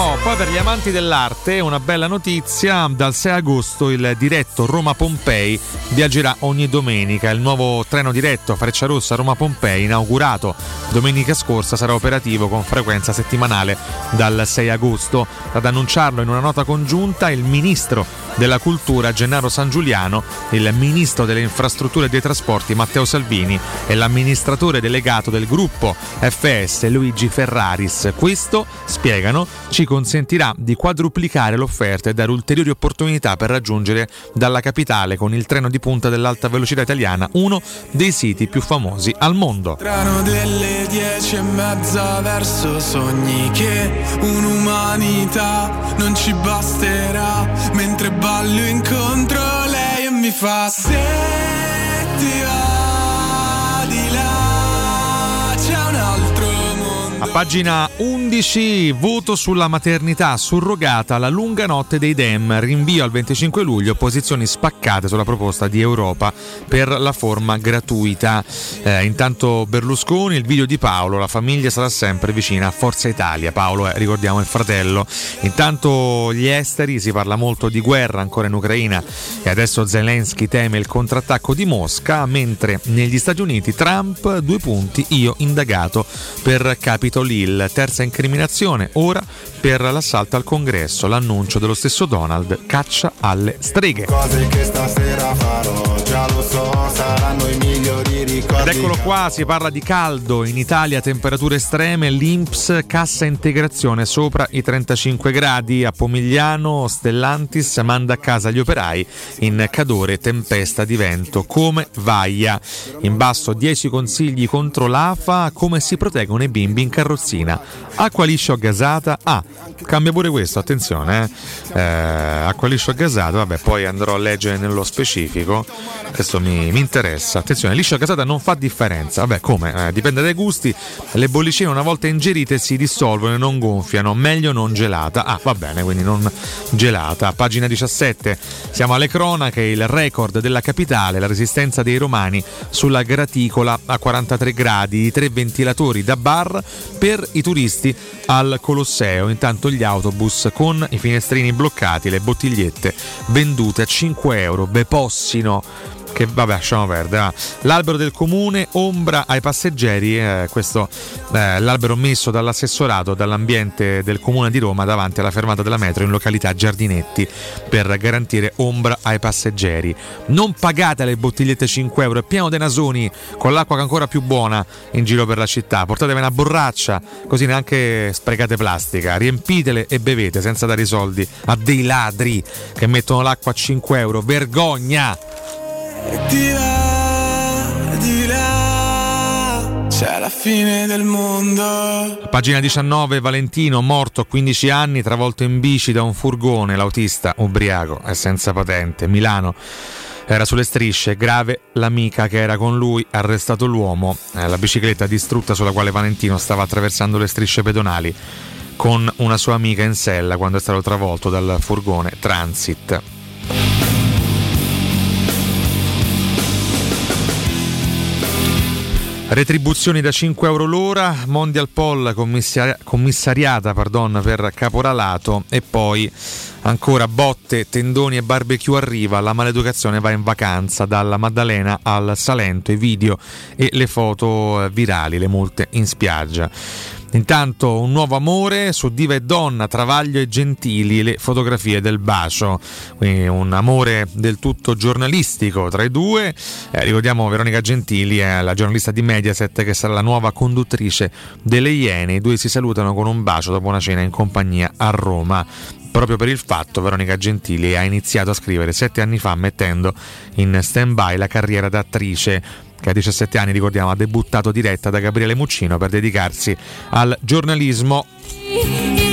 Oh, poi per gli amanti dell'arte una bella notizia, dal 6 agosto il diretto Roma-Pompei viaggerà ogni domenica, il nuovo treno diretto Frecciarossa Roma-Pompei inaugurato domenica scorsa sarà operativo con frequenza settimanale dal 6 agosto. Ad annunciarlo in una nota congiunta il ministro della Cultura Gennaro San Giuliano, il ministro delle infrastrutture e dei trasporti Matteo Salvini e l'amministratore delegato del gruppo FS Luigi Ferraris. Questo, spiegano, ci consentirà di quadruplicare l'offerta e dare ulteriori opportunità per raggiungere dalla capitale con il treno di punta dell'alta velocità italiana uno dei siti più famosi al mondo. Treno delle dieci e mezza verso sogni che un'umanità non ci basterà mentre ballo incontro lei e mi fa se ti va A pagina 11, voto sulla maternità surrogata, la lunga notte dei Dem, rinvio al 25 luglio, posizioni spaccate sulla proposta di Europa per la forma gratuita. Eh, intanto Berlusconi, il video di Paolo, la famiglia sarà sempre vicina a Forza Italia. Paolo è, ricordiamo, il fratello. Intanto gli esteri, si parla molto di guerra ancora in Ucraina e adesso Zelensky teme il contrattacco di Mosca, mentre negli Stati Uniti Trump, due punti, io indagato per Capitol Hill, terza incriminazione ora per l'assalto al congresso, l'annuncio dello stesso Donald, caccia alle streghe. cose che stasera farò già lo so saranno i migliori Ed eccolo qua, si parla di caldo, in Italia temperature estreme, l'Inps cassa integrazione sopra i 35 gradi, a Pomigliano Stellantis manda a casa gli operai. In cadore tempesta di vento. Come vaia. In basso 10 consigli contro l'AFA, come si proteggono i bimbi in carrozzina. Acqua liscio gasata, ah, cambia pure questo, attenzione, eh. Eh, acqua liscio gasata, vabbè poi andrò a leggere nello specifico, questo mi, mi interessa. Attenzione, liscio gasata non fa differenza, vabbè come, eh, dipende dai gusti, le bollicine una volta ingerite si dissolvono e non gonfiano, meglio non gelata, ah va bene, quindi non gelata. Pagina 17, siamo alle cronache, il record della capitale, la resistenza dei romani sulla graticola a 43 gradi, i tre ventilatori da bar per i turisti al Colosseo. Intanto gli autobus con i finestrini bloccati, le bottigliette vendute a 5 euro. Bepossino che vabbè lasciamo perdere va. l'albero del comune ombra ai passeggeri eh, questo eh, l'albero messo dall'assessorato dall'ambiente del comune di Roma davanti alla fermata della metro in località Giardinetti per garantire ombra ai passeggeri. Non pagate le bottigliette 5 euro è pieno dei nasoni con l'acqua che è ancora più buona in giro per la città. Portatevi una borraccia così neanche sprecate plastica. Riempitele e bevete senza dare i soldi a dei ladri che mettono l'acqua a 5 euro. Vergogna di là, di là c'è la fine del mondo Pagina 19, Valentino, morto a 15 anni, travolto in bici da un furgone, l'autista ubriaco e senza patente. Milano era sulle strisce, grave l'amica che era con lui, arrestato l'uomo, eh, la bicicletta distrutta sulla quale Valentino stava attraversando le strisce pedonali con una sua amica in sella quando è stato travolto dal furgone Transit. Retribuzioni da 5 euro l'ora, Mondial Poll commissari- commissariata pardon, per caporalato e poi ancora botte, tendoni e barbecue arriva, la maleducazione va in vacanza dalla Maddalena al Salento, i video e le foto eh, virali, le multe in spiaggia. Intanto un nuovo amore su Diva e Donna, Travaglio e Gentili, le fotografie del bacio, quindi un amore del tutto giornalistico tra i due. Eh, ricordiamo Veronica Gentili è la giornalista di Mediaset che sarà la nuova conduttrice delle Iene. I due si salutano con un bacio dopo una cena in compagnia a Roma proprio per il fatto Veronica Gentili ha iniziato a scrivere sette anni fa mettendo in stand-by la carriera d'attrice che a 17 anni, ricordiamo, ha debuttato diretta da Gabriele Muccino per dedicarsi al giornalismo.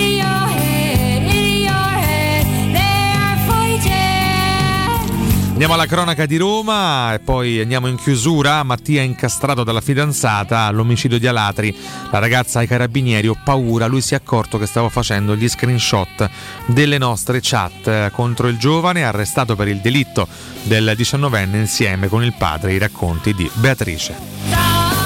Andiamo alla cronaca di Roma e poi andiamo in chiusura. Mattia è incastrato dalla fidanzata all'omicidio di Alatri. La ragazza ai carabinieri ho paura. Lui si è accorto che stavo facendo gli screenshot delle nostre chat contro il giovane arrestato per il delitto del 19enne insieme con il padre. I racconti di Beatrice.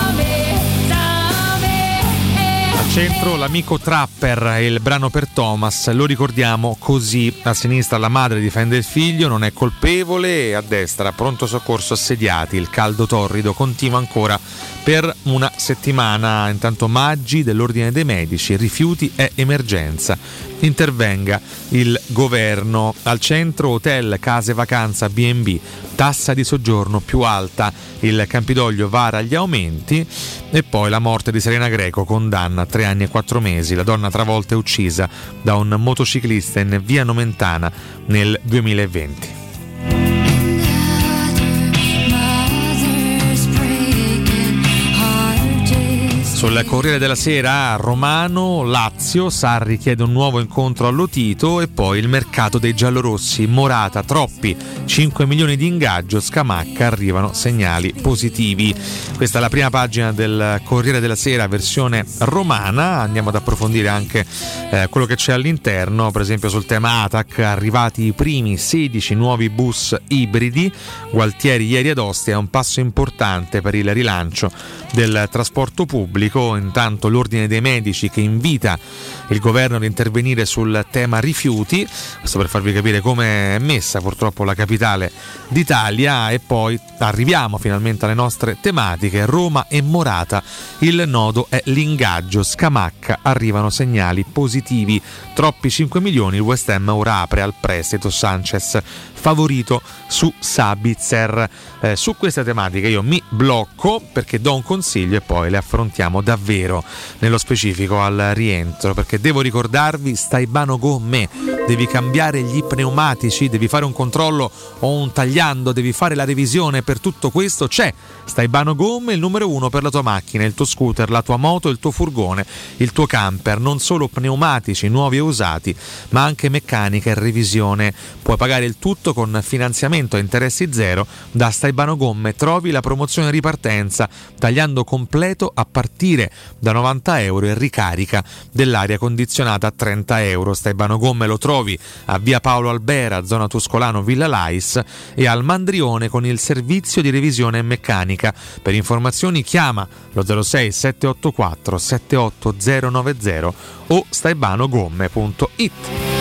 Centro l'amico Trapper, il brano per Thomas, lo ricordiamo così, a sinistra la madre difende il figlio, non è colpevole e a destra pronto soccorso assediati, il caldo torrido continua ancora per una settimana, intanto Maggi dell'ordine dei medici, rifiuti è emergenza. intervenga il governo. Al centro hotel, case vacanza, B&B, tassa di soggiorno più alta, il Campidoglio vara gli aumenti e poi la morte di Serena Greco condanna a tre anni e quattro mesi. La donna travolta e uccisa da un motociclista in via Nomentana nel 2020. Sul Corriere della Sera, Romano, Lazio, Sarri chiede un nuovo incontro all'Otito e poi il mercato dei giallorossi, Morata, troppi, 5 milioni di ingaggio, Scamacca, arrivano segnali positivi. Questa è la prima pagina del Corriere della Sera, versione romana, andiamo ad approfondire anche eh, quello che c'è all'interno, per esempio sul tema ATAC, arrivati i primi 16 nuovi bus ibridi, Gualtieri ieri ad Ostia, è un passo importante per il rilancio del trasporto pubblico intanto l'ordine dei medici che invita il governo ad intervenire sul tema rifiuti, questo per farvi capire come è messa purtroppo la capitale d'Italia e poi arriviamo finalmente alle nostre tematiche, Roma e Morata, il nodo è l'ingaggio, Scamacca, arrivano segnali positivi, troppi 5 milioni, il West Ham ora apre al prestito. Sanchez favorito su Sabitzer. Eh, su queste tematiche io mi blocco perché do un consiglio e poi le affrontiamo davvero nello specifico al rientro perché devo ricordarvi Staibano Gomme, devi cambiare gli pneumatici, devi fare un controllo o un tagliando, devi fare la revisione, per tutto questo. C'è Staibano Gomme, il numero uno per la tua macchina, il tuo scooter, la tua moto, il tuo furgone, il tuo camper, non solo pneumatici nuovi e usati, ma anche meccanica e revisione. Puoi pagare il tutto con finanziamento a interessi zero da Staibano Gomme. Trovi la promozione ripartenza tagliando completo a partire da 90 euro e ricarica dell'aria condizionata a 30 euro. Staibano Gomme lo trovi a via Paolo Albera, zona Tuscolano Villa Lais e al Mandrione con il servizio di revisione meccanica. Per informazioni chiama lo 06 784 78090 o staibanogomme.it.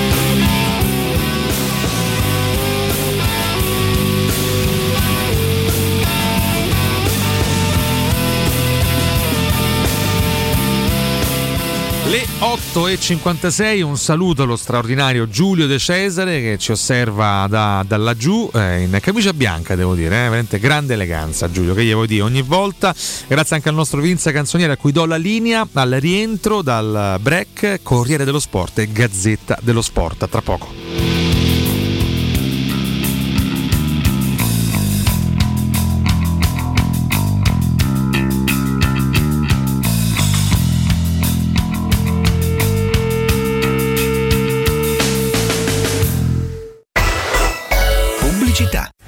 8.56, un saluto allo straordinario Giulio De Cesare che ci osserva da, da laggiù eh, in camicia bianca, devo dire, eh, veramente grande eleganza Giulio, che gli vuoi dire ogni volta. Grazie anche al nostro Vinza Canzoniere a cui do la linea al rientro dal break Corriere dello Sport e Gazzetta dello Sport. A tra poco.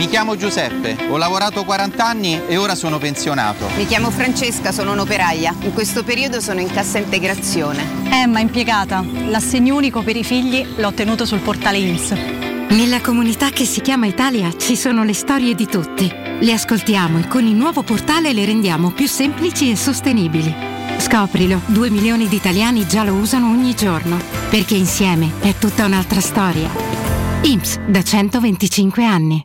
Mi chiamo Giuseppe, ho lavorato 40 anni e ora sono pensionato. Mi chiamo Francesca, sono un'operaia. In questo periodo sono in cassa integrazione. Emma, impiegata. L'assegno unico per i figli l'ho ottenuto sul portale INPS. Nella comunità che si chiama Italia ci sono le storie di tutti. Le ascoltiamo e con il nuovo portale le rendiamo più semplici e sostenibili. Scoprilo, 2 milioni di italiani già lo usano ogni giorno, perché insieme è tutta un'altra storia. INPS da 125 anni.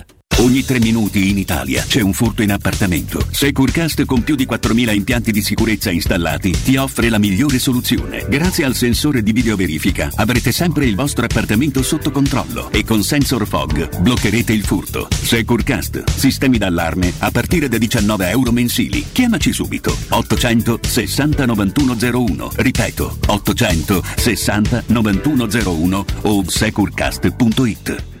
Ogni tre minuti in Italia c'è un furto in appartamento. Securcast con più di 4.000 impianti di sicurezza installati ti offre la migliore soluzione. Grazie al sensore di videoverifica avrete sempre il vostro appartamento sotto controllo e con Sensor Fog bloccherete il furto. Securcast, sistemi d'allarme a partire da 19 euro mensili. Chiamaci subito 860 9101. Ripeto 860 9101 o securcast.it.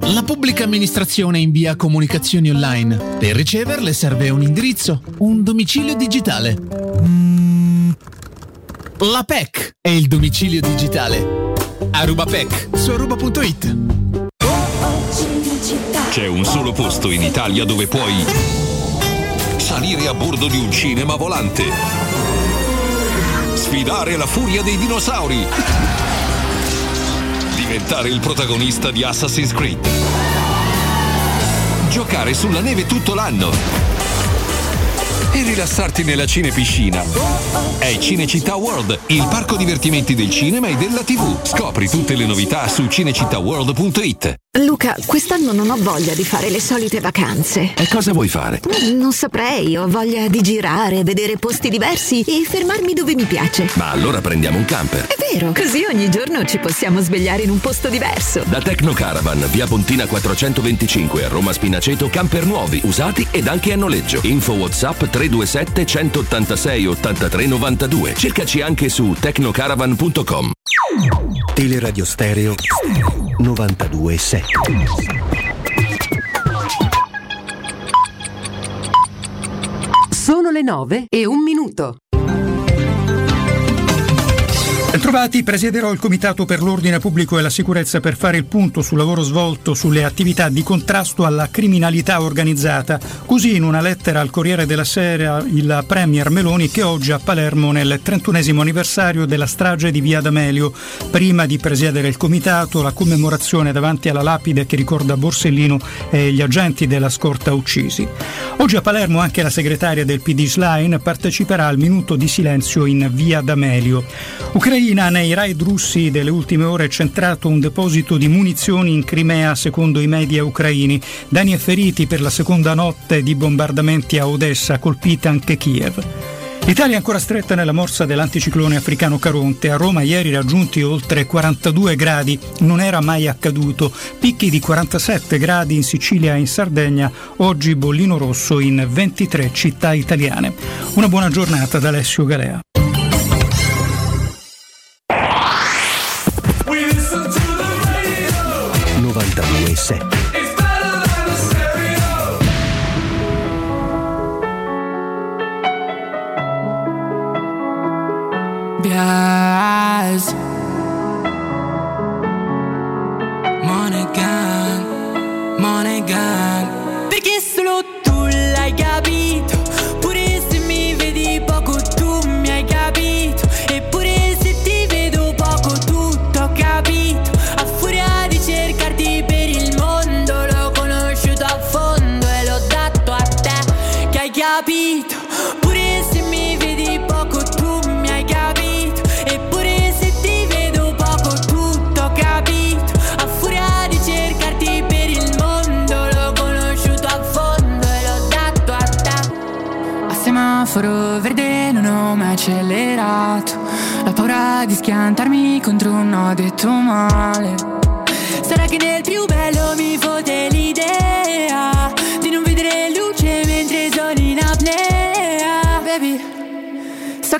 La pubblica amministrazione invia comunicazioni online. Per riceverle serve un indirizzo, un domicilio digitale. Mm, La PEC è il domicilio digitale. Aruba PEC su aruba.it. C'è un solo posto in Italia dove puoi salire a bordo di un cinema volante, sfidare la furia dei dinosauri, diventare il protagonista di Assassin's Creed, giocare sulla neve tutto l'anno e rilassarti nella cinepiscina. È Cinecittà World, il parco divertimenti del cinema e della TV. Scopri tutte le novità su cinecittàworld.it. Luca, quest'anno non ho voglia di fare le solite vacanze. E cosa vuoi fare? Mm, Non saprei, ho voglia di girare, vedere posti diversi e fermarmi dove mi piace. Ma allora prendiamo un camper. È vero, così ogni giorno ci possiamo svegliare in un posto diverso. Da Tecno Caravan, via Pontina 425 a Roma Spinaceto, camper nuovi, usati ed anche a noleggio. Info WhatsApp 327 186 83 92. Cercaci anche su tecnocaravan.com. Teleradio Stereo 92.7 Sono le 9 e un minuto. Trovati, presiederò il Comitato per l'Ordine Pubblico e la Sicurezza per fare il punto sul lavoro svolto sulle attività di contrasto alla criminalità organizzata. Così in una lettera al Corriere della Sera il Premier Meloni che oggi a Palermo nel 31 anniversario della strage di Via D'Amelio. Prima di presiedere il Comitato, la commemorazione davanti alla lapide che ricorda Borsellino e gli agenti della scorta uccisi. Oggi a Palermo anche la segretaria del PD Schlein parteciperà al minuto di silenzio in Via D'Amelio. Ucraina nei raid russi delle ultime ore è centrato un deposito di munizioni in Crimea secondo i media ucraini. Danni e feriti per la seconda notte di bombardamenti a Odessa, colpita anche Kiev. L'Italia è ancora stretta nella morsa dell'anticiclone africano Caronte. A Roma ieri raggiunti oltre 42 gradi, non era mai accaduto. Picchi di 47 gradi in Sicilia e in Sardegna, oggi bollino rosso in 23 città italiane. Una buona giornata da Alessio Galea. 92.7 It's eyes. Money gang, money gang. Perché solo tu l'hai capito. Capito. Pure se mi vedi poco, tu mi hai capito. Eppure se ti vedo poco, tutto ho capito. A furia di cercarti per il mondo, l'ho conosciuto a fondo e l'ho dato a te. A semaforo verde non ho mai accelerato. La paura di schiantarmi contro un no detto male. Sarà che nel più bello mi fote l'idea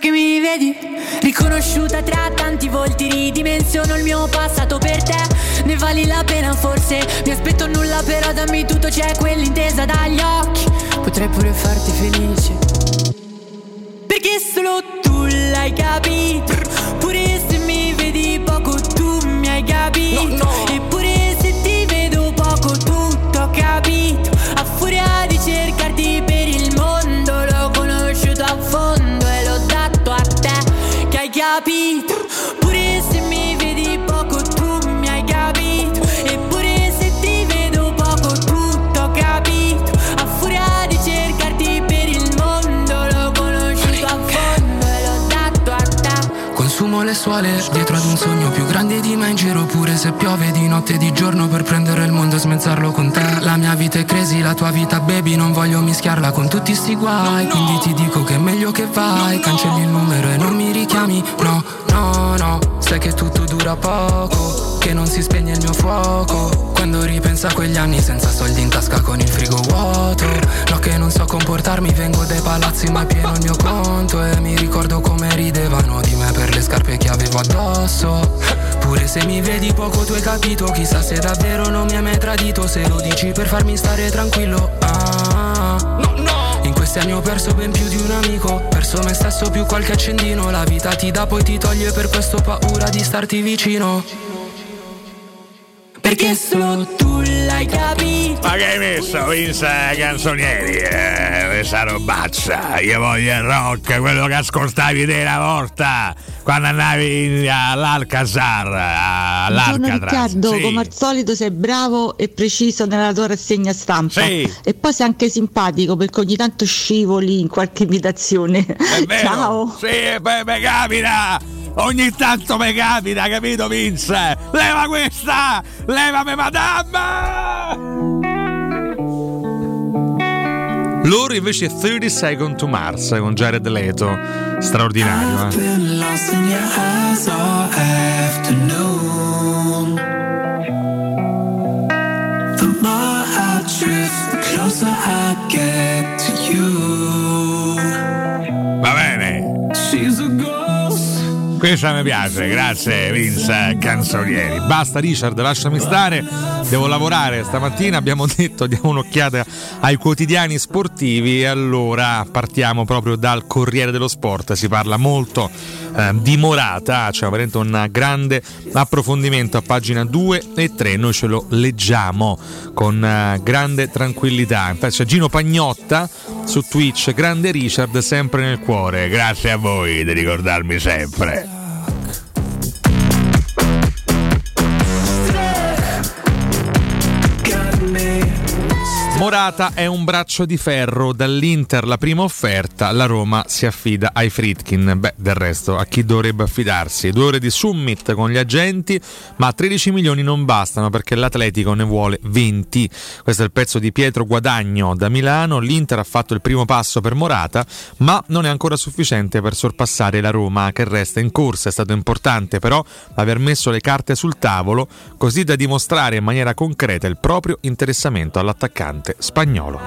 che mi vedi, riconosciuta tra tanti volti, ridimensiono il mio passato per te. Ne vali la pena forse, mi aspetto nulla però dammi tutto, c'è quell'intesa dagli occhi. Potrei pure farti felice. Perché solo tu l'hai capito Consumo le suole dietro ad un sogno più grande di me in giro pure se piove di notte e di giorno per prendere il mondo e smezzarlo con te. La mia vita è crazy, la tua vita baby, non voglio mischiarla con tutti sti guai. Quindi ti dico che è meglio che vai, cancelli il numero e non mi richiami. No, no, no, sai che tutto dura poco, che non si spegne il mio fuoco. Quando ripenso a quegli anni senza soldi in tasca con il frigo vuoto. No che non so comportarmi, vengo dai palazzi ma è pieno il mio conto E mi ricordo come ridevano di me per le scarpe che avevo addosso Pure se mi vedi poco tu hai capito Chissà se davvero non mi hai mai tradito Se lo dici per farmi stare tranquillo ah, no, no. In questi anni ho perso ben più di un amico Perso me stesso più qualche accendino La vita ti dà poi ti toglie per questo paura di starti vicino Perché solo tu l'hai capito Ma che hai messo, Vince Canzonieri? Eh, questa robazza. Io voglio il rock, quello che ascoltavi te una volta quando andavi all'Alcazar, all'Alcatraz. Riccardo, Sì. come al solito sei bravo e preciso nella tua rassegna stampa Sì. e poi sei anche simpatico perché ogni tanto scivoli in qualche imitazione. Ciao. Sì, e poi mi capita! Ogni tanto mi capita, capito Vince? Leva questa! Levami madame! Loro invece 30 Second to Mars con Jared Leto. Straordinario, eh. Questa mi piace, grazie Vince Canzonieri. Basta Richard, lasciami stare, devo lavorare stamattina, abbiamo detto diamo un'occhiata ai quotidiani sportivi. E allora partiamo proprio dal Corriere dello Sport, si parla molto eh, di Morata, c'è veramente un grande approfondimento a pagina 2 e 3, noi ce lo leggiamo con eh, grande tranquillità, infatti c'è Gino Pagnotta su Twitch, grande Richard sempre nel cuore, Grazie a voi di ricordarmi sempre. Morata è un braccio di ferro, dall'Inter la prima offerta, la Roma si affida ai Fritkin. Beh, del resto, a chi dovrebbe affidarsi? Due ore di summit con gli agenti, ma 13 milioni non bastano perché l'Atletico ne vuole 20. Questo è il pezzo di Pietro Guadagno da Milano. L'Inter ha fatto il primo passo per Morata, ma non è ancora sufficiente per sorpassare la Roma, che resta in corsa. È stato importante però aver messo le carte sul tavolo, così da dimostrare in maniera concreta il proprio interessamento all'attaccante spagnolo.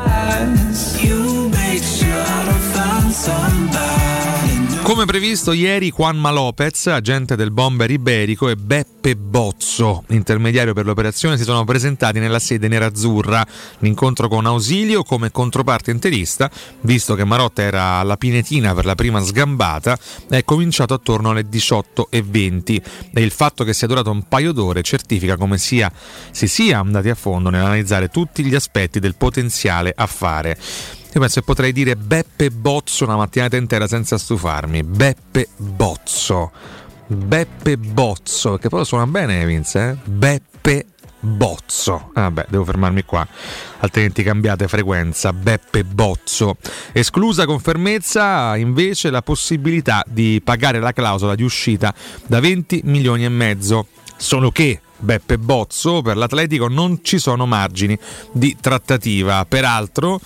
Come previsto ieri Juanma Lopez, agente del bomber iberico, e Beppe Bozzo, intermediario per l'operazione, si sono presentati nella sede nerazzurra. L'incontro con Ausilio come controparte interista, visto che Marotta era alla Pinetina per la prima sgambata, è cominciato attorno alle 18.20 e il fatto che sia durato un paio d'ore certifica come sia, si sia andati a fondo nell'analizzare tutti gli aspetti del potenziale affare. Io penso che potrei dire Beppe Bozzo una mattinata intera senza stufarmi. Beppe Bozzo. Beppe Bozzo, che poi suona bene Vince, eh? Beppe Bozzo. Ah, Vabbè, devo fermarmi qua, altrimenti cambiate frequenza. Beppe Bozzo. Esclusa con fermezza invece la possibilità di pagare la clausola di uscita da 20 milioni e mezzo. Solo che Beppe Bozzo per l'Atletico non ci sono margini di trattativa. Peraltro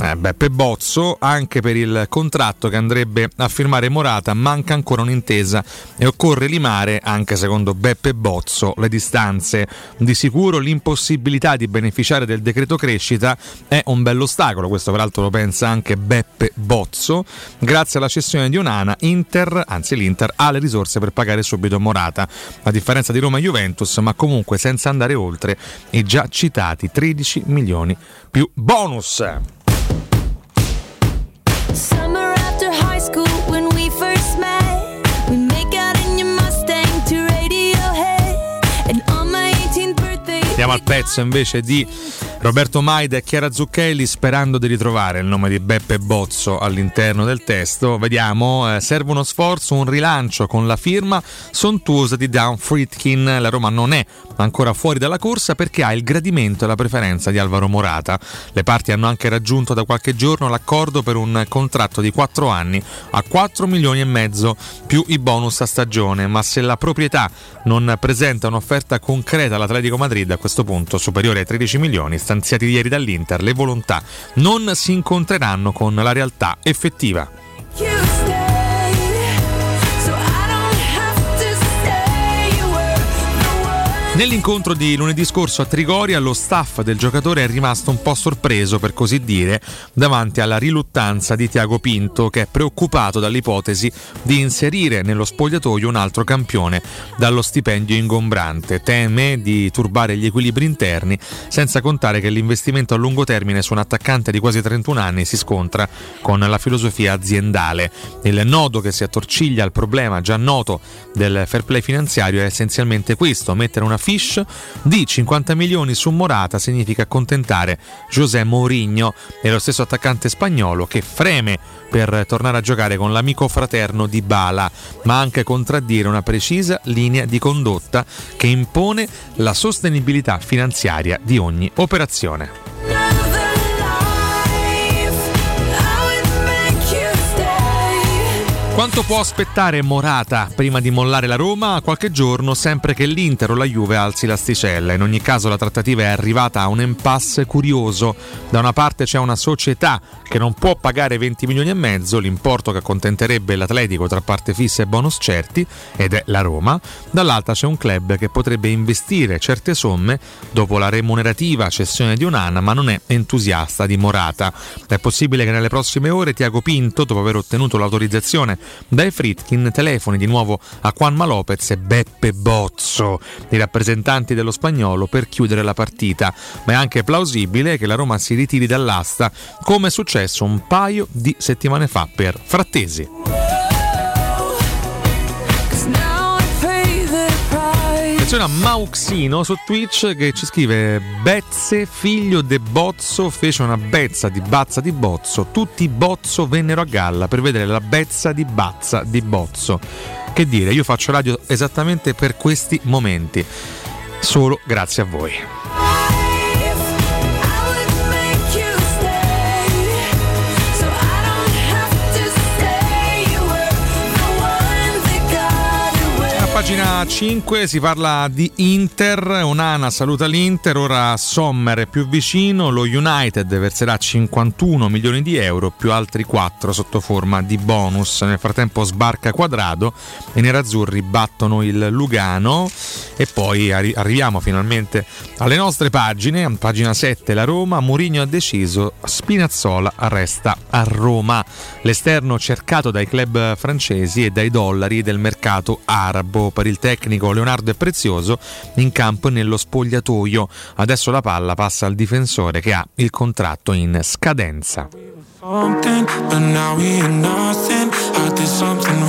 eh, Beppe Bozzo, anche per il contratto che andrebbe a firmare Morata, manca ancora un'intesa e occorre limare, anche secondo Beppe Bozzo, le distanze. Di sicuro l'impossibilità di beneficiare del decreto crescita è un bell'ostacolo, questo peraltro lo pensa anche Beppe Bozzo. Grazie alla cessione di Onana, Inter, anzi l'Inter, ha le risorse per pagare subito Morata, a differenza di Roma e Juventus, ma comunque senza andare oltre i già citati 13 milioni più bonus. Summer Andiamo al pezzo invece di Roberto Maida e Chiara Zucchelli sperando di ritrovare il nome di Beppe Bozzo all'interno del testo. Vediamo, eh, serve uno sforzo, un rilancio con la firma sontuosa di Dan Friedkin. La Roma non è ancora fuori dalla corsa perché ha il gradimento e la preferenza di Alvaro Morata. Le parti hanno anche raggiunto da qualche giorno l'accordo per un contratto di 4 anni a 4 milioni e mezzo più i bonus a stagione, ma se la proprietà non presenta un'offerta concreta all'Atletico Madrid a questo punto superiore ai 13 milioni stanziati ieri dall'Inter, le volontà non si incontreranno con la realtà effettiva. Nell'incontro di lunedì scorso a Trigoria lo staff del giocatore è rimasto un po' sorpreso, per così dire, davanti alla riluttanza di Tiago Pinto che è preoccupato dall'ipotesi di inserire nello spogliatoio un altro campione dallo stipendio ingombrante. Teme di turbare gli equilibri interni, senza contare che l'investimento a lungo termine su un attaccante di quasi 31 anni si scontra con la filosofia aziendale. Il nodo che si attorciglia al problema già noto del fair play finanziario è essenzialmente questo, mettere una fish di 50 milioni su Morata significa accontentare José Mourinho e lo stesso attaccante spagnolo che freme per tornare a giocare con l'amico fraterno di Bala, ma anche contraddire una precisa linea di condotta che impone la sostenibilità finanziaria di ogni operazione. Quanto può aspettare Morata prima di mollare la Roma? Qualche giorno, sempre che l'Inter o la Juve alzi l'asticella. In ogni caso la trattativa è arrivata a un impasse curioso. Da una parte c'è una società che non può pagare 20 milioni e mezzo, l'importo che accontenterebbe l'Atletico tra parte fissa e bonus certi, ed è la Roma. Dall'altra c'è un club che potrebbe investire certe somme dopo la remunerativa cessione di Onana, ma non è entusiasta di Morata. È possibile che nelle prossime ore Tiago Pinto, dopo aver ottenuto l'autorizzazione dai Fritkin, telefoni di nuovo a Juanma Lopez e Beppe Bozzo, i rappresentanti dello spagnolo, per chiudere la partita. Ma è anche plausibile che la Roma si ritiri dall'asta, come è successo un paio di settimane fa per Frattesi. Attenzione a Mauxino su Twitch che ci scrive Bezze, figlio de Bozzo, fece una bezza di Bazza di Bozzo. Tutti Bozzo vennero a galla per vedere la bezza di Bazza di Bozzo. Che dire, io faccio radio esattamente per questi momenti. Solo grazie a voi. Pagina 5 si parla di Inter, Onana saluta l'Inter, ora Sommer è più vicino, lo United verserà 51 milioni di euro più altri 4 sotto forma di bonus. Nel frattempo sbarca Quadrado i nerazzurri battono il Lugano e poi arri- arriviamo finalmente alle nostre pagine, pagina 7 la Roma, Mourinho ha deciso, Spinazzola resta a Roma. L'esterno cercato dai club francesi e dai dollari del mercato arabo per il tecnico Leonardo è prezioso in campo e nello spogliatoio. Adesso la palla passa al difensore che ha il contratto in scadenza. something,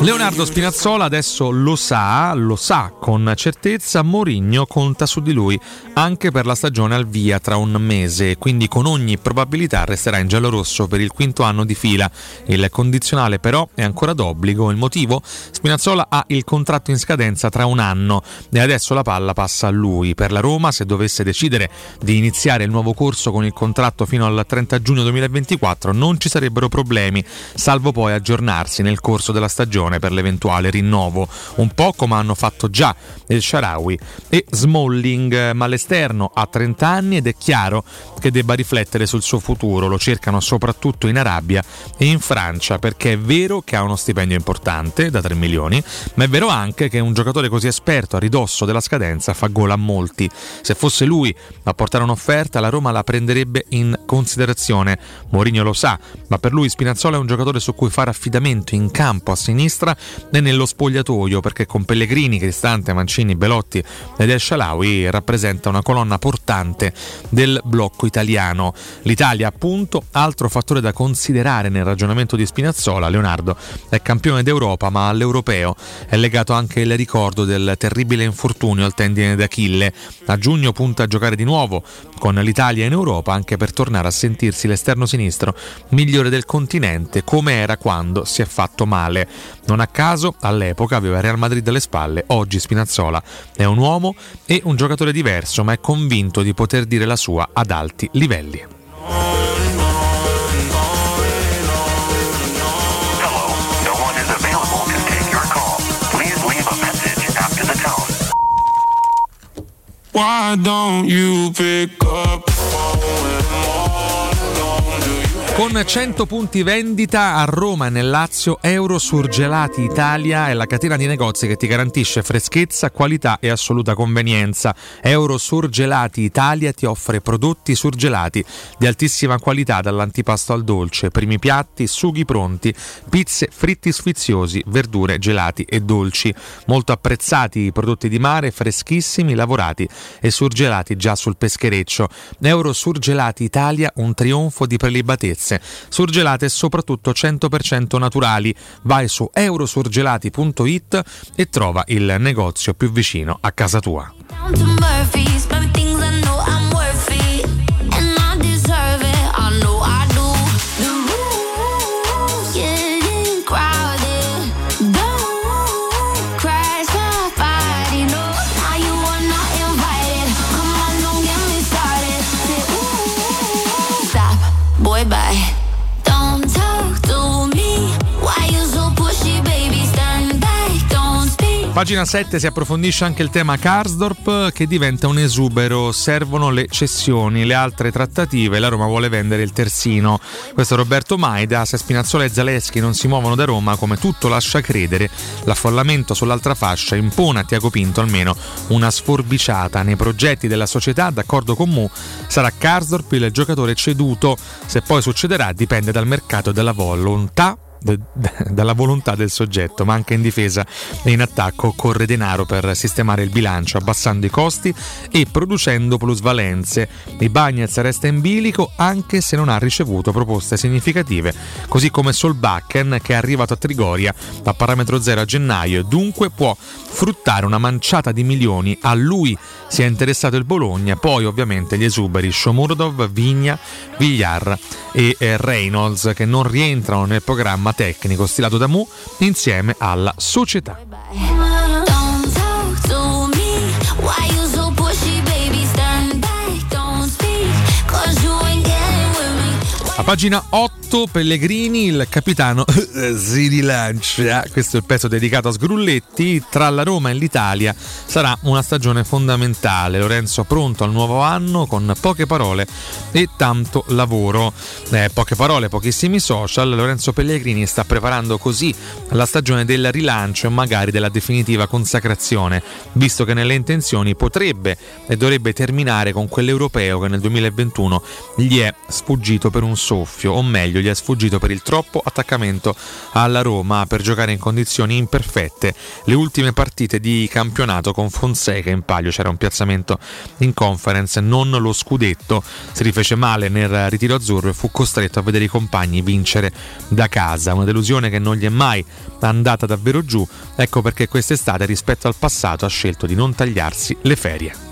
Leonardo Spinazzola adesso lo sa, lo sa con certezza, Mourinho conta su di lui anche per la stagione al via tra un mese, quindi con ogni probabilità resterà in giallorosso per il quinto anno di fila. Il condizionale però è ancora d'obbligo, il motivo? Spinazzola ha il contratto in scadenza tra un anno e adesso la palla passa a lui. Per la Roma, se dovesse decidere di iniziare il nuovo corso con il contratto fino al 30 giugno 2024 non ci sarebbero problemi, salvo poi aggiornarsi nel corso della stagione per l'eventuale rinnovo, un po' come hanno fatto già il Sharawi e Smalling, ma l'esterno ha 30 anni ed è chiaro che debba riflettere sul suo futuro, lo cercano soprattutto in Arabia e in Francia perché è vero che ha uno stipendio importante da 3 milioni, ma è vero anche che un giocatore così esperto a ridosso della scadenza fa gola a molti. Se fosse lui a portare un'offerta, la Roma la prenderebbe in considerazione. Mourinho lo sa, ma per lui Spinazzola è un giocatore su cui fare affidamento in campo a sinistra e nello spogliatoio, perché con Pellegrini, Cristante, Mancini, Belotti ed El Shalawi rappresenta una colonna portante del blocco italiano. L'Italia, appunto, altro fattore da considerare nel ragionamento di Spinazzola. Leonardo è campione d'Europa, ma all'europeo è legato anche il ricordo del terribile infortunio al tendine d'Achille. A giugno punta a giocare di nuovo con l'Italia in Europa anche per tornare a sentirsi l'esterno sinistro migliore del continente come era quando si è fatto male. Non a caso all'epoca aveva Real Madrid alle spalle, oggi Spinazzola è un uomo e un giocatore diverso ma è convinto di poter dire la sua ad alti livelli. Why don't you pick up Con 100 punti vendita a Roma e nel Lazio, Euro Surgelati Italia è la catena di negozi che ti garantisce freschezza, qualità e assoluta convenienza. Euro Surgelati Italia ti offre prodotti surgelati di altissima qualità dall'antipasto al dolce, primi piatti, sughi pronti, pizze, fritti sfiziosi, verdure, gelati e dolci. Molto apprezzati i prodotti di mare, freschissimi, lavorati e surgelati già sul peschereccio. Euro Surgelati Italia, un trionfo di prelibatezze. Surgelate soprattutto 100% naturali. Vai su eurosurgelati.it e trova il negozio più vicino a casa tua. Pagina 7 si approfondisce anche il tema Karsdorp che diventa un esubero, servono le cessioni, le altre trattative, la Roma vuole vendere il terzino. Questo è Roberto Maida, se Spinazzola e Zaleschi non si muovono da Roma come tutto lascia credere, l'affollamento sull'altra fascia impone a Tiago Pinto almeno una sforbiciata. Nei progetti della società, d'accordo con Mu sarà Karsdorp il giocatore ceduto, se poi succederà dipende dal mercato e dalla volontà de- dalla volontà del soggetto, ma anche in difesa e in attacco occorre denaro per sistemare il bilancio, abbassando i costi e producendo plusvalenze. I Bagnets resta in bilico anche se non ha ricevuto proposte significative, così come Solbakken che è arrivato a Trigoria a parametro zero a gennaio e dunque può fruttare una manciata di milioni. A lui si è interessato il Bologna, poi ovviamente gli esuberi Shomurodov, Vigna, Villar e eh, Reynolds che non rientrano nel programma tecnico stilato da Mu insieme alla società. A pagina 8, Pellegrini, il capitano si rilancia. Questo è il pezzo dedicato a Sgrulletti. Tra la Roma e l'Italia sarà una stagione fondamentale. Lorenzo pronto al nuovo anno con poche parole e tanto lavoro. Eh, poche parole, pochissimi social. Lorenzo Pellegrini sta preparando così la stagione del rilancio e magari della definitiva consacrazione, visto che nelle intenzioni potrebbe e dovrebbe terminare con quell'europeo che nel 2021 gli è sfuggito per un soffio, o meglio gli è sfuggito per il troppo attaccamento alla Roma per giocare in condizioni imperfette. Le ultime partite di campionato con Fonseca in palio c'era un piazzamento in conference, non lo scudetto, si rifece male nel ritiro azzurro e fu costretto a vedere i compagni vincere da casa, una delusione che non gli è mai andata davvero giù, ecco perché quest'estate rispetto al passato ha scelto di non tagliarsi le ferie.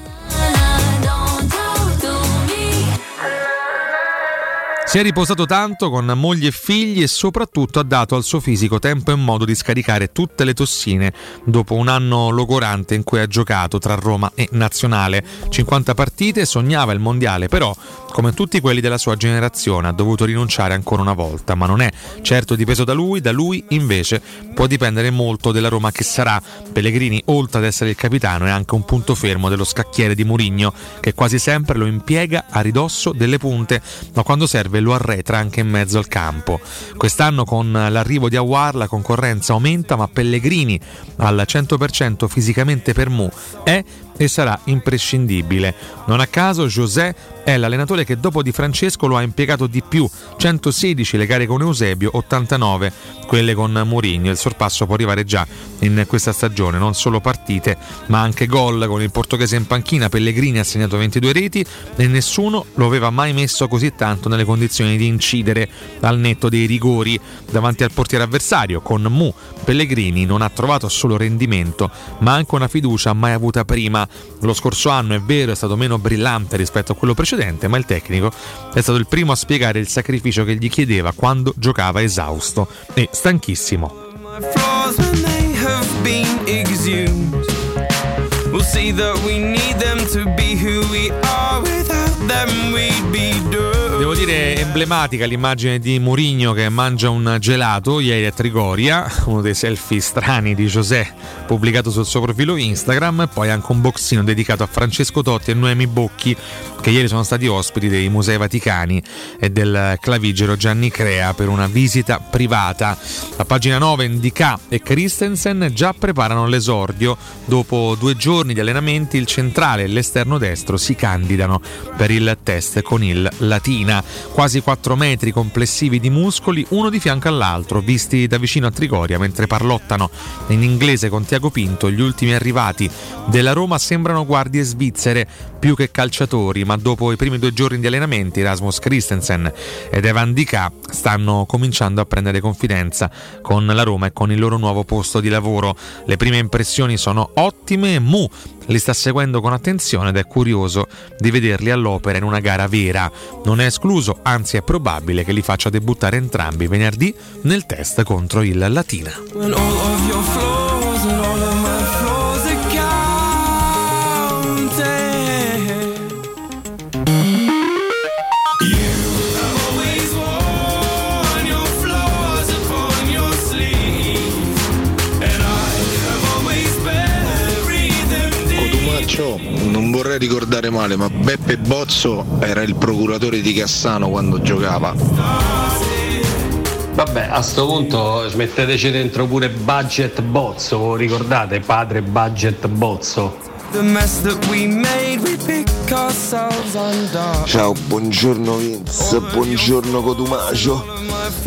Si è riposato tanto con moglie e figli e soprattutto ha dato al suo fisico tempo e modo di scaricare tutte le tossine dopo un anno logorante in cui ha giocato tra Roma e Nazionale. 50 partite, sognava il mondiale, però come tutti quelli della sua generazione ha dovuto rinunciare ancora una volta, ma non è certo dipeso da lui, da lui invece può dipendere molto della Roma che sarà. Pellegrini, oltre ad essere il capitano, è anche un punto fermo dello scacchiere di Murigno che quasi sempre lo impiega a ridosso delle punte, ma quando serve lo arretra anche in mezzo al campo. Quest'anno con l'arrivo di Awar la concorrenza aumenta, ma Pellegrini al 100% fisicamente per Mu è e sarà imprescindibile. Non a caso José è l'allenatore che dopo Di Francesco lo ha impiegato di più, 116 le gare con Eusebio, 89 quelle con Mourinho. Il sorpasso può arrivare già in questa stagione, non solo partite, ma anche gol con il portoghese in panchina. Pellegrini ha segnato 22 reti e nessuno lo aveva mai messo così tanto nelle condizioni di incidere al netto dei rigori davanti al portiere avversario. Con Mu Pellegrini non ha trovato solo rendimento, ma anche una fiducia mai avuta prima. Lo scorso anno è vero è stato meno brillante rispetto a quello precedente, ma il tecnico è stato il primo a spiegare il sacrificio che gli chiedeva quando giocava esausto e stanchissimo. flaws when they have been exhumed. We'll see that we need them to be who we are. Without them, we'd be doomed. Devo dire emblematica l'immagine di Mourinho che mangia un gelato ieri a Trigoria, uno dei selfie strani di José pubblicato sul suo profilo Instagram, e poi anche un boxino dedicato a Francesco Totti e Noemi Bocchi che ieri sono stati ospiti dei Musei Vaticani e del clavigero Gianni Crea per una visita privata. A pagina 9 Indica e Christensen già preparano l'esordio. Dopo due giorni di allenamenti il centrale e l'esterno destro si candidano per il test con il Latina. Quasi 4 metri complessivi di muscoli, uno di fianco all'altro, visti da vicino a Trigoria mentre parlottano in inglese con Tiago Pinto. Gli ultimi arrivati della Roma sembrano guardie svizzere più che calciatori, ma dopo i primi due giorni di allenamenti Rasmus Christensen ed Evan Dica stanno cominciando a prendere confidenza con la Roma e con il loro nuovo posto di lavoro. Le prime impressioni sono ottime, Mu li sta seguendo con attenzione ed è curioso di vederli all'opera in una gara vera. Non è escluso, anzi è probabile che li faccia debuttare entrambi venerdì nel test contro il Latina. Vorrei ricordare male, ma Beppe Bozzo era il procuratore di Cassano quando giocava. Vabbè, a sto punto smetteteci dentro pure budget bozzo, ricordate? Padre budget bozzo. The mess that we made, we pick ourselves undone. Ciao, buongiorno Vince, buongiorno Cotumacio.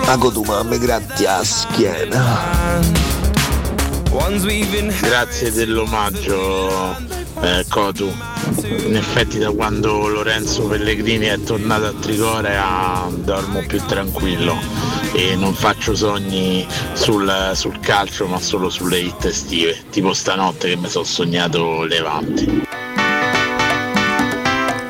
A Cotuma mi gratti a schiena. Grazie dell'omaggio, eh, Cotu. In effetti da quando Lorenzo Pellegrini è tornato a Trigoria dormo più tranquillo e non faccio sogni sul, sul calcio ma solo sulle hit estive, tipo stanotte che mi sono sognato Levante.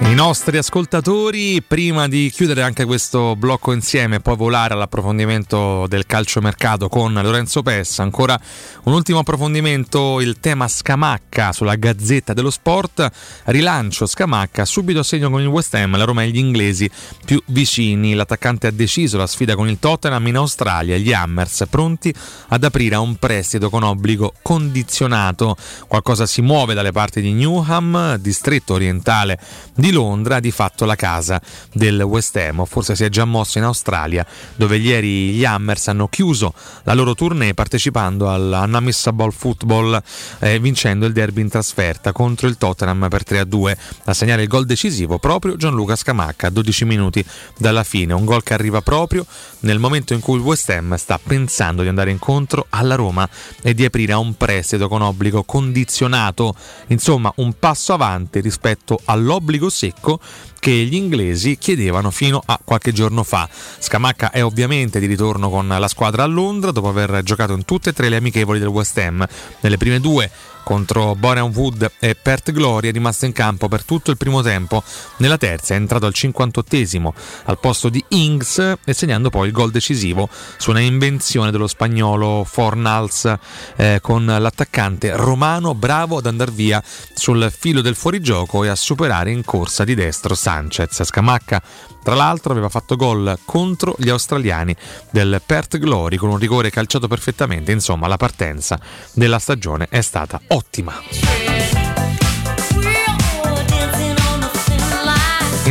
I nostri ascoltatori, prima di chiudere anche questo blocco insieme e poi volare all'approfondimento del calciomercato con Lorenzo Pessa, ancora un ultimo approfondimento, il tema Scamacca sulla Gazzetta dello Sport, rilancio Scamacca, subito a segno con il West Ham, la Roma e gli inglesi più vicini, l'attaccante ha deciso la sfida con il Tottenham in Australia, gli Hammers pronti ad aprire a un prestito con obbligo condizionato, qualcosa si muove dalle parti di Newham, distretto orientale di Londra, di fatto la casa del West Ham, forse si è già mosso in Australia, dove ieri gli Hammers hanno chiuso la loro tournée partecipando al Unmissable Football, eh, vincendo il derby in trasferta contro il Tottenham per 3-2. A segnare il gol decisivo proprio Gianluca Scamacca, a 12 minuti dalla fine, un gol che arriva proprio nel momento in cui il West Ham sta pensando di andare incontro alla Roma e di aprire a un prestito con obbligo condizionato, insomma un passo avanti rispetto all'obbligo secco che gli inglesi chiedevano fino a qualche giorno fa. Scamacca è ovviamente di ritorno con la squadra a Londra dopo aver giocato in tutte e tre le amichevoli del West Ham. Nelle prime due contro Borean Wood e Pert Glory è rimasto in campo per tutto il primo tempo. Nella terza è entrato al 58esimo al posto di Ings e segnando poi il gol decisivo su una invenzione dello spagnolo Fornals eh, con l'attaccante romano bravo ad andare via sul filo del fuorigioco e a superare in corsa di destro Sanchez. Scamacca tra l'altro aveva fatto gol contro gli australiani del Perth Glory con un rigore calciato perfettamente, insomma la partenza della stagione è stata ottima.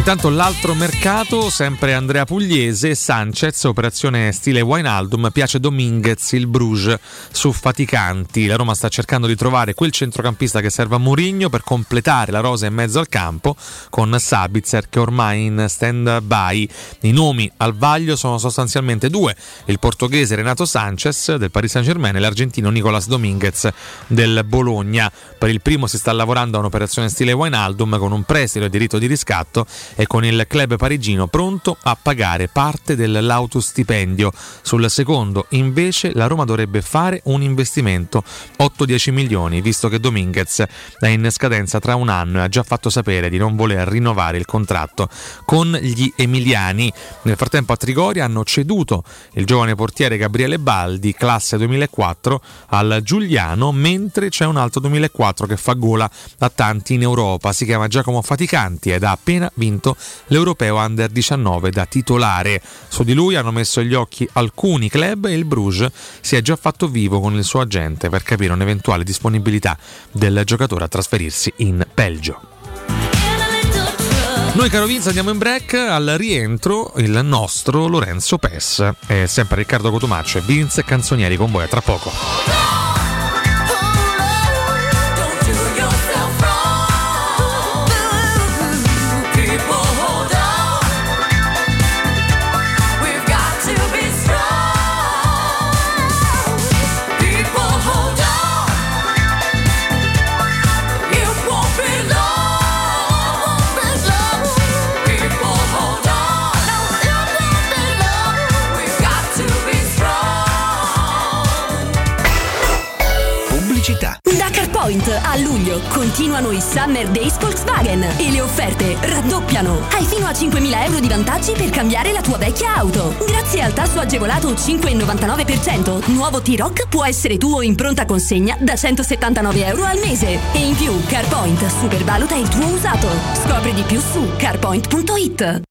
Intanto l'altro mercato, sempre Andrea Pugliese, Sanchez, operazione stile Wijnaldum, piace Dominguez, il Bruges su faticanti. La Roma sta cercando di trovare quel centrocampista che serve a Mourinho per completare la rosa in mezzo al campo con Sabitzer che ormai in stand by. I nomi al vaglio sono sostanzialmente due, il portoghese Renato Sanchez del Paris Saint-Germain e l'argentino Nicolas Dominguez del Bologna. Per il primo si sta lavorando a un'operazione stile Wijnaldum con un prestito e diritto di riscatto e con il club parigino pronto a pagare parte dell'autostipendio. Sul secondo, invece, la Roma dovrebbe fare un investimento 8-10 milioni, visto che Dominguez è in scadenza tra un anno e ha già fatto sapere di non voler rinnovare il contratto con gli emiliani. Nel frattempo a Trigoria hanno ceduto il giovane portiere Gabriele Baldi, classe 2004, al Giuliano, mentre c'è un altro 2004 che fa gola a tanti in Europa. Si chiama Giacomo Faticanti ed ha appena vinto l'Europeo Under 19 da titolare. Su di lui hanno messo gli occhi alcuni club e il Bruges si è già fatto vivo con il suo agente per capire un'eventuale disponibilità del giocatore a trasferirsi in Belgio. Noi caro Vince andiamo in break al rientro il nostro Lorenzo Pes e sempre Riccardo Cotumaccio e Vince Canzonieri con voi a tra poco. Continuano i Summer Days Volkswagen e le offerte raddoppiano. Hai fino a 5.000 euro di vantaggi per cambiare la tua vecchia auto. Grazie al tasso agevolato 5,99%, nuovo T-Rock può essere tuo in pronta consegna da 179 euro al mese. E in più CarPoint supervaluta il tuo usato. Scopri di più su carpoint.it.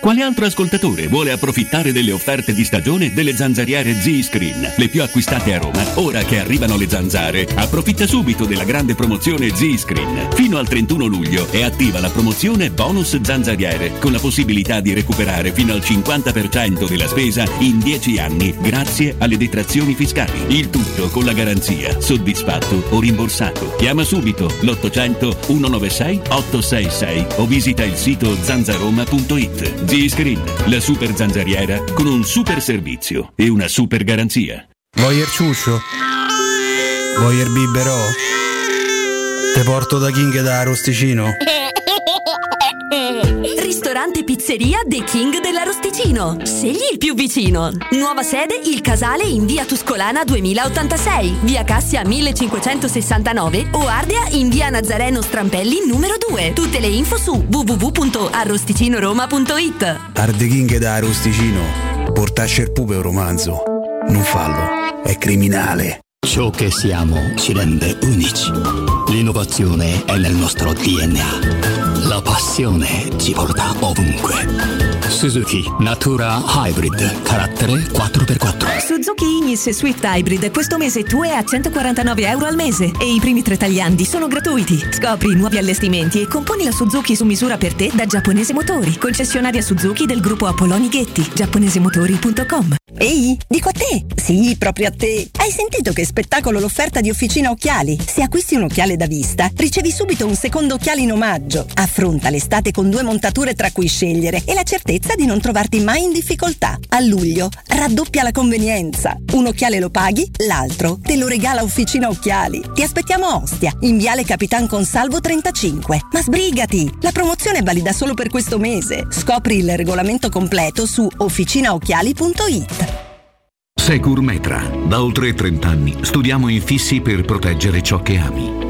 Quale altro ascoltatore vuole approfittare delle offerte di stagione delle zanzariere Z-Screen, le più acquistate a Roma? Ora che arrivano le zanzare, approfitta subito della grande promozione Z-Screen. Fino al 31 luglio è attiva la promozione bonus zanzariere, con la possibilità di recuperare fino al 50% della spesa in 10 anni grazie alle detrazioni fiscali. Il tutto con la garanzia soddisfatto o rimborsato. Chiama subito l'800 196 866 o visita il sito zanzaroma.it. Z-Screen, la super zanzariera con un super servizio e una super garanzia. Voyer ciuscio? Voyer biberò? Te porto da King da Rosticino? Ristorante Pizzeria The King dell'Arosticino. Scegli il più vicino. Nuova sede Il Casale in via Tuscolana 2086, via Cassia 1569 o Ardea in via Nazareno Strampelli numero 2. Tutte le info su www.arrosticinoroma.it. Arde King da Rosticino. Portasce il pupe un romanzo. Non fallo, è criminale. Ciò che siamo ci rende unici. L'innovazione è nel nostro DNA. La passione ci porta ovunque. Suzuki Natura Hybrid, carattere 4x4. Suzuki Ignis Swift Hybrid questo mese tu è a 149 euro al mese e i primi tre tagliandi sono gratuiti. Scopri i nuovi allestimenti e componi la Suzuki su misura per te da Giapponese Motori, concessionaria Suzuki del gruppo Apolloni Ghetti, giapponesemotori.com. Ehi, dico a te! Sì, proprio a te! Hai sentito che spettacolo l'offerta di Officina Occhiali? Se acquisti un occhiale da vista, ricevi subito un secondo occhiale in omaggio. Affronta l'estate con due montature tra cui scegliere e la certezza di non trovarti mai in difficoltà. A luglio raddoppia la convenienza. Un occhiale lo paghi, l'altro te lo regala Officina Occhiali. Ti aspettiamo a Ostia, in Viale Capitan Consalvo 35. Ma sbrigati! La promozione è valida solo per questo mese. Scopri il regolamento completo su officinaocchiali.it. Secur Metra. Da oltre 30 anni studiamo infissi per proteggere ciò che ami.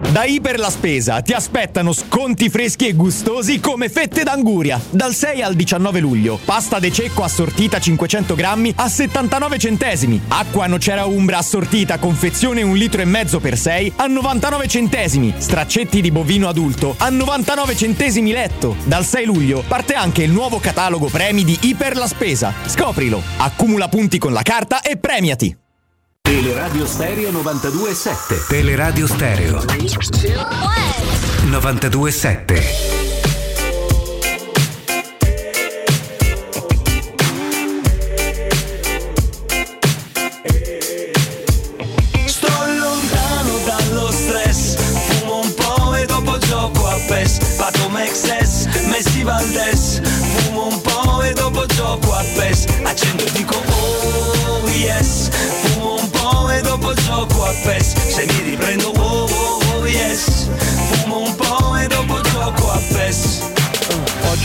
Da Iper la Spesa ti aspettano sconti freschi e gustosi come fette d'anguria. Dal 6 al 19 luglio. Pasta de cecco assortita 500 grammi a 79 centesimi. Acqua nocera umbra assortita confezione 1 litro e mezzo per 6 a 99 centesimi. Straccetti di bovino adulto a 99 centesimi letto. Dal 6 luglio parte anche il nuovo catalogo premi di Iper la Spesa. Scoprilo. Accumula punti con la carta e premiati. Teleradio Stereo 92.7 Teleradio Stereo 92.7 Sto lontano dallo stress Fumo un po' e dopo gioco a PES. Pato Mexes, Messi Valdes Fumo un po' e dopo gioco a PES gioco a PES Se mi riprendo oh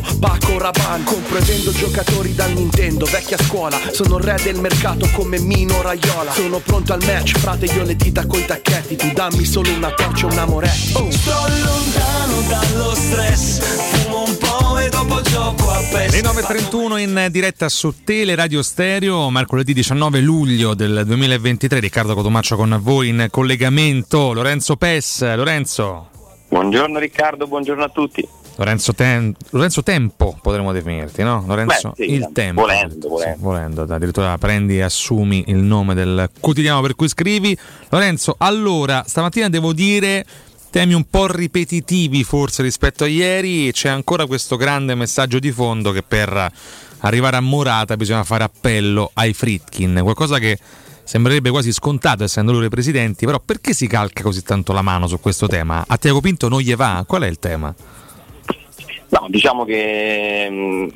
Paco Rabanne Compro e vendo giocatori dal Nintendo Vecchia scuola Sono il re del mercato come Mino Raiola Sono pronto al match Frate io le dita coi tacchetti Tu dammi solo una torcia e una moretti oh. Sto lontano dallo stress Fumo un po' e dopo gioco a PES Le 9.31 in diretta su Tele Radio Stereo, mercoledì 19 luglio del 2023. Riccardo Cotomaccio con voi in collegamento. Lorenzo Pes. Lorenzo. Buongiorno Riccardo, buongiorno a tutti. Lorenzo, Tem- Lorenzo Tempo potremmo definirti, no? Lorenzo Beh, sì, il Tempo. volendo, volendo. Sì, volendo, addirittura prendi e assumi il nome del quotidiano per cui scrivi. Lorenzo, allora, stamattina devo dire temi un po' ripetitivi forse rispetto a ieri. C'è ancora questo grande messaggio di fondo che per arrivare a Morata bisogna fare appello ai Fritkin, qualcosa che sembrerebbe quasi scontato essendo loro i presidenti, però perché si calca così tanto la mano su questo tema? A Tiago Pinto non gli va? Qual è il tema? No, diciamo che mh,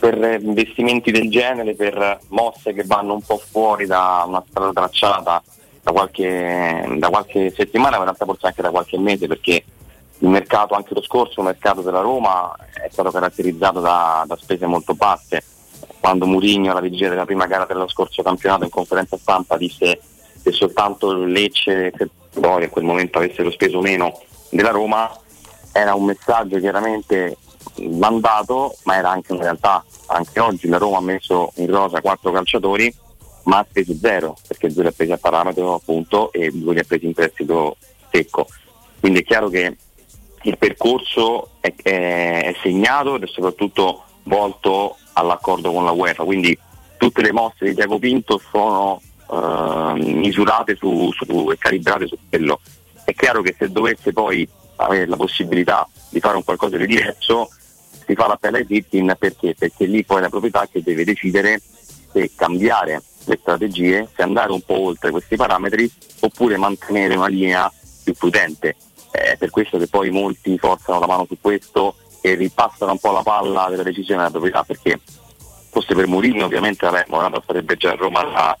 per investimenti del genere, per mosse che vanno un po' fuori da una strada tracciata da qualche, da qualche settimana, ma in realtà forse anche da qualche mese, perché il mercato, anche lo scorso mercato della Roma, è stato caratterizzato da, da spese molto basse. Quando Mourinho alla vigilia della prima gara dello scorso campionato in conferenza stampa disse che soltanto Lecce e poi in quel momento avessero speso meno della Roma, era un messaggio chiaramente mandato, ma era anche una realtà. Anche oggi la Roma ha messo in rosa quattro calciatori, ma ha speso zero, perché due li ha presi a parametro appunto e due li ha presi in prestito secco. Quindi è chiaro che il percorso è, è- è segnato ed è soprattutto volto all'accordo con la UEFA. Quindi tutte le mosse di Tiago Pinto sono eh, misurate su, su- e calibrate su quello. È chiaro che se dovesse poi avere la possibilità di fare un qualcosa di diverso, si fa l'appello ai Fittin perché? Perché lì poi è la proprietà che deve decidere se cambiare le strategie, se andare un po' oltre questi parametri oppure mantenere una linea più prudente. È per questo che poi molti forzano la mano su questo e ripassano un po' la palla della decisione della proprietà, perché fosse per Mourinho ovviamente vabbè, sarebbe già a Roma da,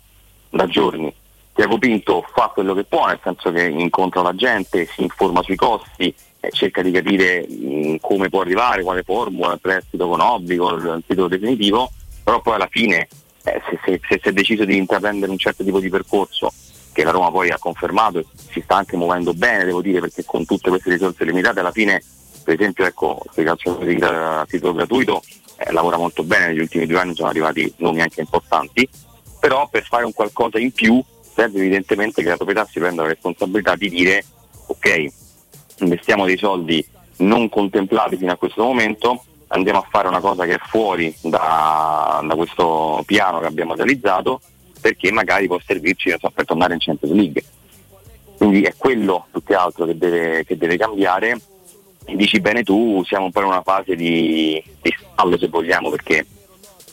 da giorni. Tiago Pinto fa quello che può, nel senso che incontra la gente, si informa sui costi, eh, cerca di capire mh, come può arrivare, quale formula, il prestito con obbligo, il titolo definitivo, però poi alla fine eh, se, se- se si è deciso di intraprendere un certo tipo di percorso che la Roma poi ha confermato e si sta anche muovendo bene, devo dire, perché con tutte queste risorse limitate alla fine, per esempio, ecco, sui calciatori a titolo gratuito eh, lavora molto bene, negli ultimi due anni sono arrivati nomi anche importanti, però per fare un qualcosa in più serve evidentemente che la proprietà si prenda la responsabilità di dire ok, investiamo dei soldi non contemplati fino a questo momento, andiamo a fare una cosa che è fuori da, da questo piano che abbiamo realizzato perché magari può servirci so, per tornare in Champions League. Quindi è quello più che altro che deve, che deve cambiare. E dici bene tu, siamo un po' in una fase di, di stallo se vogliamo, perché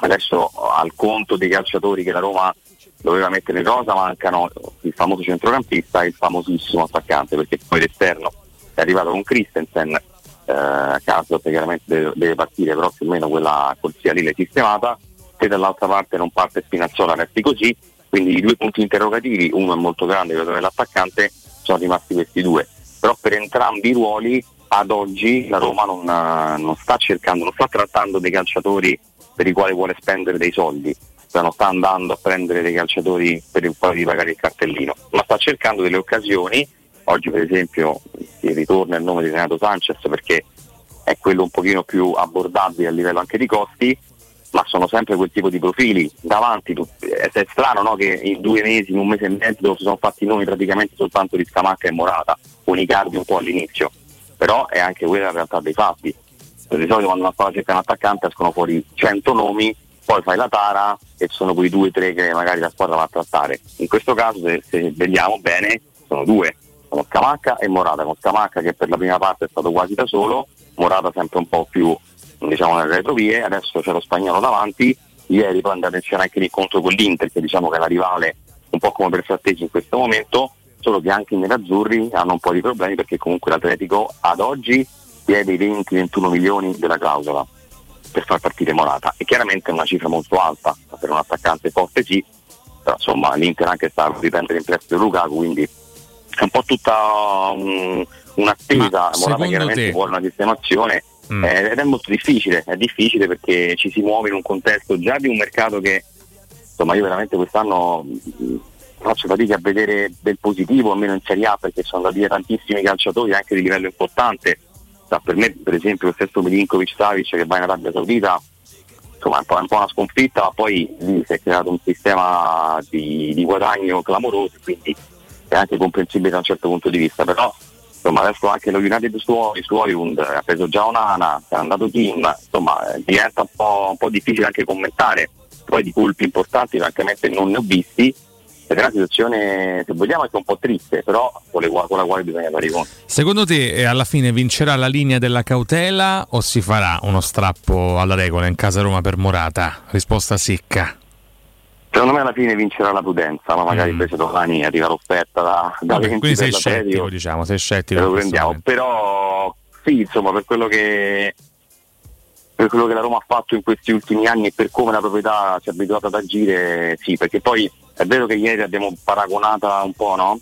adesso al conto dei calciatori che la Roma doveva mettere rosa mancano il famoso centrocampista e il famosissimo attaccante, perché poi l'esterno è arrivato con Christensen, eh, caso che chiaramente deve, deve partire, però più o meno quella corsia lì l'è sistemata, se dall'altra parte non parte Spinazzola resti così, quindi i due punti interrogativi, uno è molto grande, quello dell'attaccante, sono rimasti questi due. Però per entrambi i ruoli ad oggi la Roma non, eh, non sta cercando, non sta trattando dei calciatori per i quali vuole spendere dei soldi, non sta andando a prendere dei calciatori per i quali pagare il cartellino, ma sta cercando delle occasioni. Oggi per esempio si ritorna il nome di Renato Sanchez perché è quello un pochino più abbordabile a livello anche di costi, ma sono sempre quel tipo di profili davanti. tu- È, strano no, che in due mesi, in un mese e mezzo si sono fatti nomi praticamente soltanto di Scamacca e Morata, con i cardi un po' all'inizio, però è anche quella la realtà dei fatti. Di solito quando una squadra cerca un attaccante escono fuori 100 nomi, poi fai la tara e sono quei due o tre che magari la squadra va a trattare. In questo caso, se, se vediamo bene, sono due, sono Scamacca e Morata, con Scamacca che per la prima parte è stato quasi da solo, Morata sempre un po' più diciamo nelle retrovie, adesso c'è lo spagnolo davanti, ieri poi è andato in scena anche l'incontro con l'Inter che diciamo che è la rivale un po' come per Frattesi in questo momento, solo che anche i nerazzurri hanno un po' di problemi perché comunque l'Atletico ad oggi chiede i 20-21 milioni della clausola per far partire Morata e chiaramente è una cifra molto alta per un attaccante forte sì, però insomma l'Inter anche sta per riprendere in prestito Lukaku quindi è un po' tutta un- un'attesa, Morata secondo chiaramente te- vuole una sistemazione Mm. eh, ed è molto difficile, è difficile perché ci si muove in un contesto già di un mercato che insomma io veramente quest'anno mh, faccio fatica a vedere del positivo, almeno in Serie A, perché sono da via tantissimi calciatori anche di livello importante. Sa, per me, per esempio, lo stesso Milinkovic Savic che va in Arabia Saudita, insomma è un un po' una sconfitta, ma poi lì si è creato un sistema di, di guadagno clamoroso, quindi è anche comprensibile da un certo punto di vista, però insomma adesso anche lo United su, su Hollywood ha preso già Onana, è andato Kim, insomma eh, diventa un po', un po' difficile anche commentare, poi di colpi importanti francamente non ne ho visti ed è una situazione, se vogliamo, anche un po' triste, però con, le, con la quale bisogna fare i conti. Secondo te eh, alla fine vincerà la linea della cautela o si farà uno strappo alla regola in casa Roma per Morata? Risposta secca. Secondo me alla fine vincerà la prudenza, ma magari invece domani arriva l'offerta da, da Mm. Vabbè, 20 quindi sei scettico, diciamo, sei scettico. lo prendiamo. Però sì, insomma, per quello che per quello che la Roma ha fatto in questi ultimi anni e per come la proprietà si è abituata ad agire, sì, perché poi è vero che ieri abbiamo paragonata un po' no?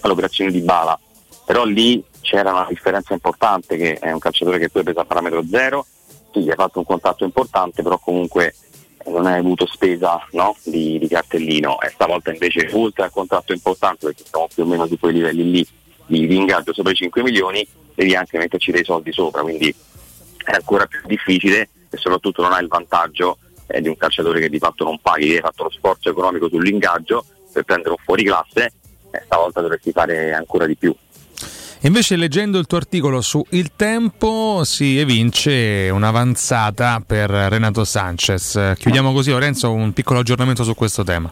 all'operazione di Bala, però lì c'era una differenza importante che è un calciatore che tu hai preso a parametro zero, sì, hai fatto un contatto importante, però comunque non hai avuto spesa no? di, di cartellino e stavolta invece oltre al contratto importante perché siamo più o meno su quei livelli lì di, di ingaggio sopra i 5 milioni devi anche metterci dei soldi sopra quindi è ancora più difficile e soprattutto non hai il vantaggio eh, di un calciatore che di fatto non paghi, hai fatto lo sforzo economico sull'ingaggio per prendere un fuori classe e stavolta dovresti fare ancora di più. Invece leggendo il tuo articolo su Il Tempo si evince un'avanzata per Renato Sanchez. Chiudiamo così Lorenzo un piccolo aggiornamento su questo tema.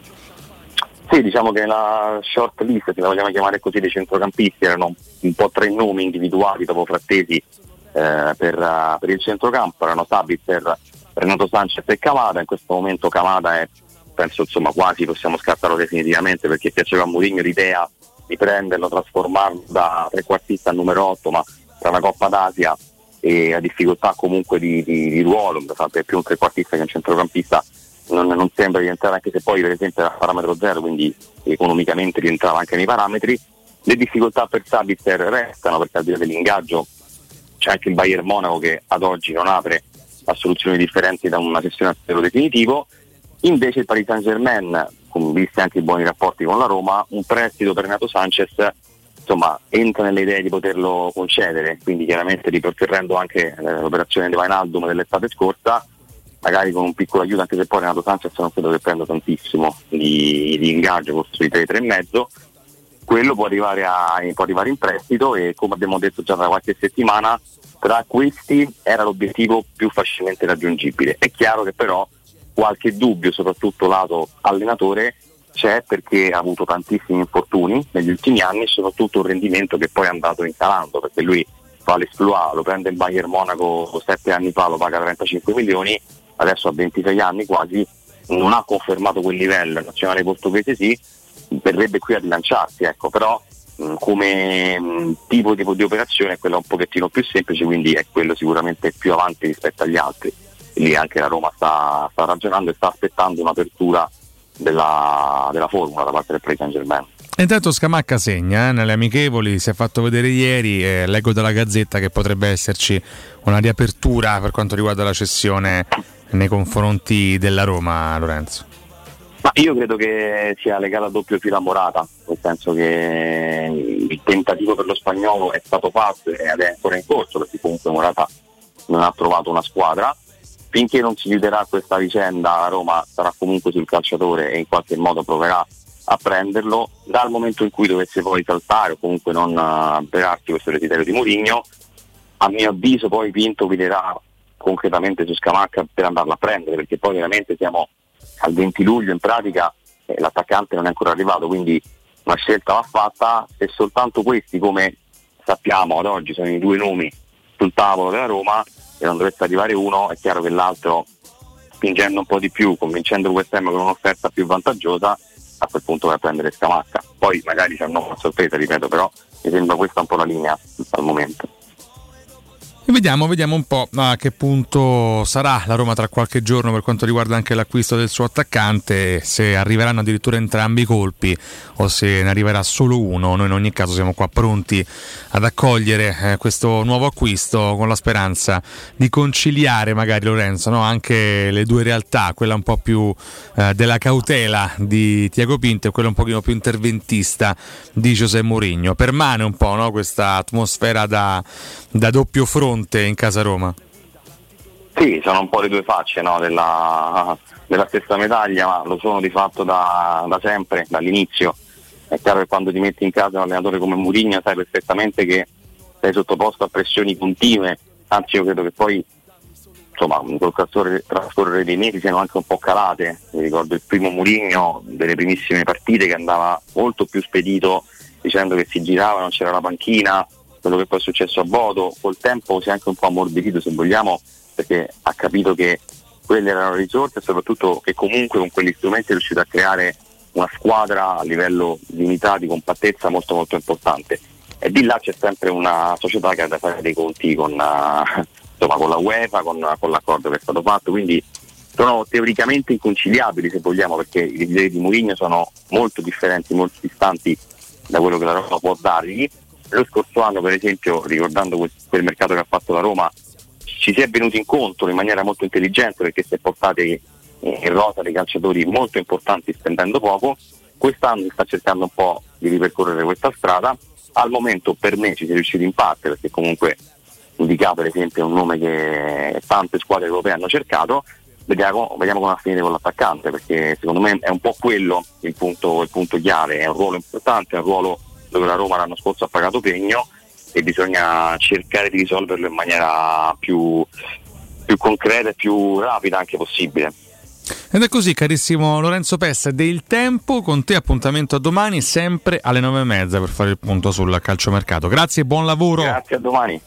Sì, diciamo che la short list, se la vogliamo chiamare così, dei centrocampisti erano un po' tre nomi individuati dopo frattesi eh, per, eh, per il centrocampo, erano Sabitzer, Renato Sanchez e Camada, in questo momento Camada è, penso insomma quasi possiamo scartarlo definitivamente perché piaceva a Mourinho l'idea di prenderlo, trasformarlo da trequartista a numero 8, ma tra una Coppa d'Asia e a difficoltà comunque di, di, di ruolo, è più un trequartista che un centrocampista non, non sembra rientrare anche se poi per esempio era a parametro zero, quindi economicamente rientrava anche nei parametri. Le difficoltà per Sabitzer restano perché al di là dell'ingaggio c'è anche il Bayern Monaco che ad oggi non apre a soluzioni differenti da una sessione a zero definitivo. Invece il Paris Saint Germain, visti anche i buoni rapporti con la Roma, un prestito per Renato Sanchez insomma, entra nelle idee di poterlo concedere, quindi chiaramente ripercorrendo anche eh, l'operazione di Vainaldum dell'estate scorsa, magari con un piccolo aiuto, anche se poi Renato Sanchez non credo che prenda tantissimo di, di ingaggio, forse sui 3, 3,5, quello può arrivare, a, può arrivare in prestito e come abbiamo detto già da qualche settimana, tra questi era l'obiettivo più facilmente raggiungibile. È chiaro che però qualche dubbio, soprattutto lato allenatore, c'è perché ha avuto tantissimi infortuni negli ultimi anni e soprattutto un rendimento che poi è andato incalando perché lui fa l'esploit, lo prende il Bayern Monaco sette anni fa, lo paga 35 milioni, adesso a 26 anni quasi non ha confermato quel livello, il nazionale portoghese sì, verrebbe qui a rilanciarsi, ecco, però come mh, tipo di, di operazione è quella un pochettino più semplice, quindi è quello sicuramente più avanti rispetto agli altri. Lì anche la Roma sta, sta ragionando e sta aspettando un'apertura della, della formula da parte del Paris Saint Germain. Intanto Scamacca segna eh, nelle amichevoli, si è fatto vedere ieri, eh, leggo dalla Gazzetta che potrebbe esserci una riapertura per quanto riguarda la cessione nei confronti della Roma, Lorenzo. Ma io credo che sia legata a doppio filo a Morata, nel senso che il tentativo per lo spagnolo è stato fatto ed è ancora in corso perché comunque Morata non ha trovato una squadra. Finché non si chiuderà questa vicenda Roma sarà comunque sul calciatore e in qualche modo proverà a prenderlo. Dal momento in cui dovesse poi saltare o comunque non avverarsi questo desiderio di Mourinho, a mio avviso poi Pinto guiderà concretamente su Scamacca per andarla a prendere perché poi veramente siamo al 20 luglio in pratica eh, l'attaccante non è ancora arrivato quindi una scelta va fatta. Se soltanto questi come sappiamo ad oggi sono i due nomi sul tavolo della Roma e non dovesse arrivare uno è chiaro che l'altro spingendo un po' di più convincendo quest'anno con un'offerta più vantaggiosa a quel punto vai a prendere Scamacca. Poi magari c'è una nuova sorpresa ripeto però mi sembra questa un po' la linea al momento E vediamo, vediamo un po' a che punto sarà la Roma tra qualche giorno per quanto riguarda anche l'acquisto del suo attaccante, se arriveranno addirittura entrambi i colpi o se ne arriverà solo uno. Noi in ogni caso siamo qua pronti ad accogliere eh, questo nuovo acquisto con la speranza di conciliare magari Lorenzo no? anche le due realtà, quella un po' più eh, della cautela di Tiago Pinto e quella un pochino più interventista di José Mourinho. Permane un po' no? questa atmosfera da, da doppio fronte in casa Roma. Sì, sono un po' le due facce no, della, della, stessa medaglia, ma lo sono di fatto da, da, sempre, dall'inizio. È chiaro che quando ti metti in casa un allenatore come Mourinho sai perfettamente che sei sottoposto a pressioni continue, anzi io credo che poi insomma, col trascorrere dei mesi siano anche un po' calate. Mi ricordo il primo Murigno delle primissime partite che andava molto più spedito dicendo che si girava, non c'era la panchina, quello che poi è successo a Bodo, col tempo si è anche un po' ammorbidito se vogliamo, perché ha capito che quelle erano risorse e soprattutto che comunque con quegli strumenti è riuscito a creare una squadra a livello di unità, di compattezza molto molto importante. E di là c'è sempre una società che ha da fare dei conti con, eh, insomma, con la UEFA, con, con l'accordo che è stato fatto, quindi sono teoricamente inconciliabili se vogliamo perché i desideri di Mourinho sono molto differenti, molto distanti da quello che la Roma può dargli. Lo scorso anno per esempio, ricordando quel, mercato che ha fatto la Roma, ci si è venuti incontro in maniera molto intelligente perché si è portati in rosa dei calciatori molto importanti spendendo poco. Quest'anno si sta cercando un po' di ripercorrere questa strada. Al momento per me ci si è riusciti in parte perché comunque Indica per esempio è un nome che tante squadre europee hanno cercato. Vediamo, vediamo come va a finire con l'attaccante perché secondo me è un po' quello il punto, il punto chiave, è un ruolo importante, è un ruolo dove la Roma l'anno scorso ha pagato pegno e bisogna cercare di risolverlo in maniera più, più concreta e più rapida anche possibile. Ed è così, carissimo Lorenzo Pessa, del tempo con te appuntamento a domani, sempre alle nove e mezza per fare il punto sul calciomercato. Grazie e buon lavoro. Grazie, a domani.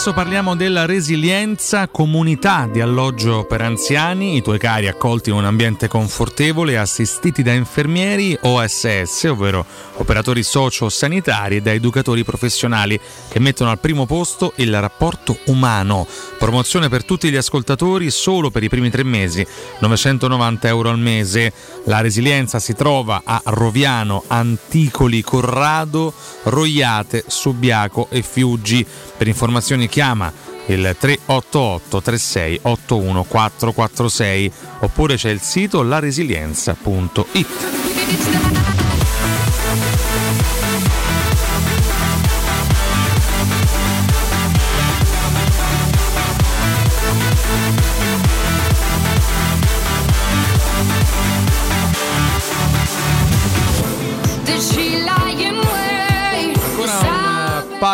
Adesso parliamo della resilienza, comunità di alloggio per anziani, i tuoi cari accolti in un ambiente confortevole, assistiti da infermieri OSS, ovvero operatori socio-sanitari e da educatori professionali che mettono al primo posto il rapporto umano. Promozione per tutti gli ascoltatori solo per i primi tre mesi, 990 euro al mese. La resilienza si trova a Roviano, Anticoli, Corrado, Roiate, Subiaco e Fiuggi. Per informazioni chiama il 388 36 81 446 oppure c'è il sito laresilienza.it.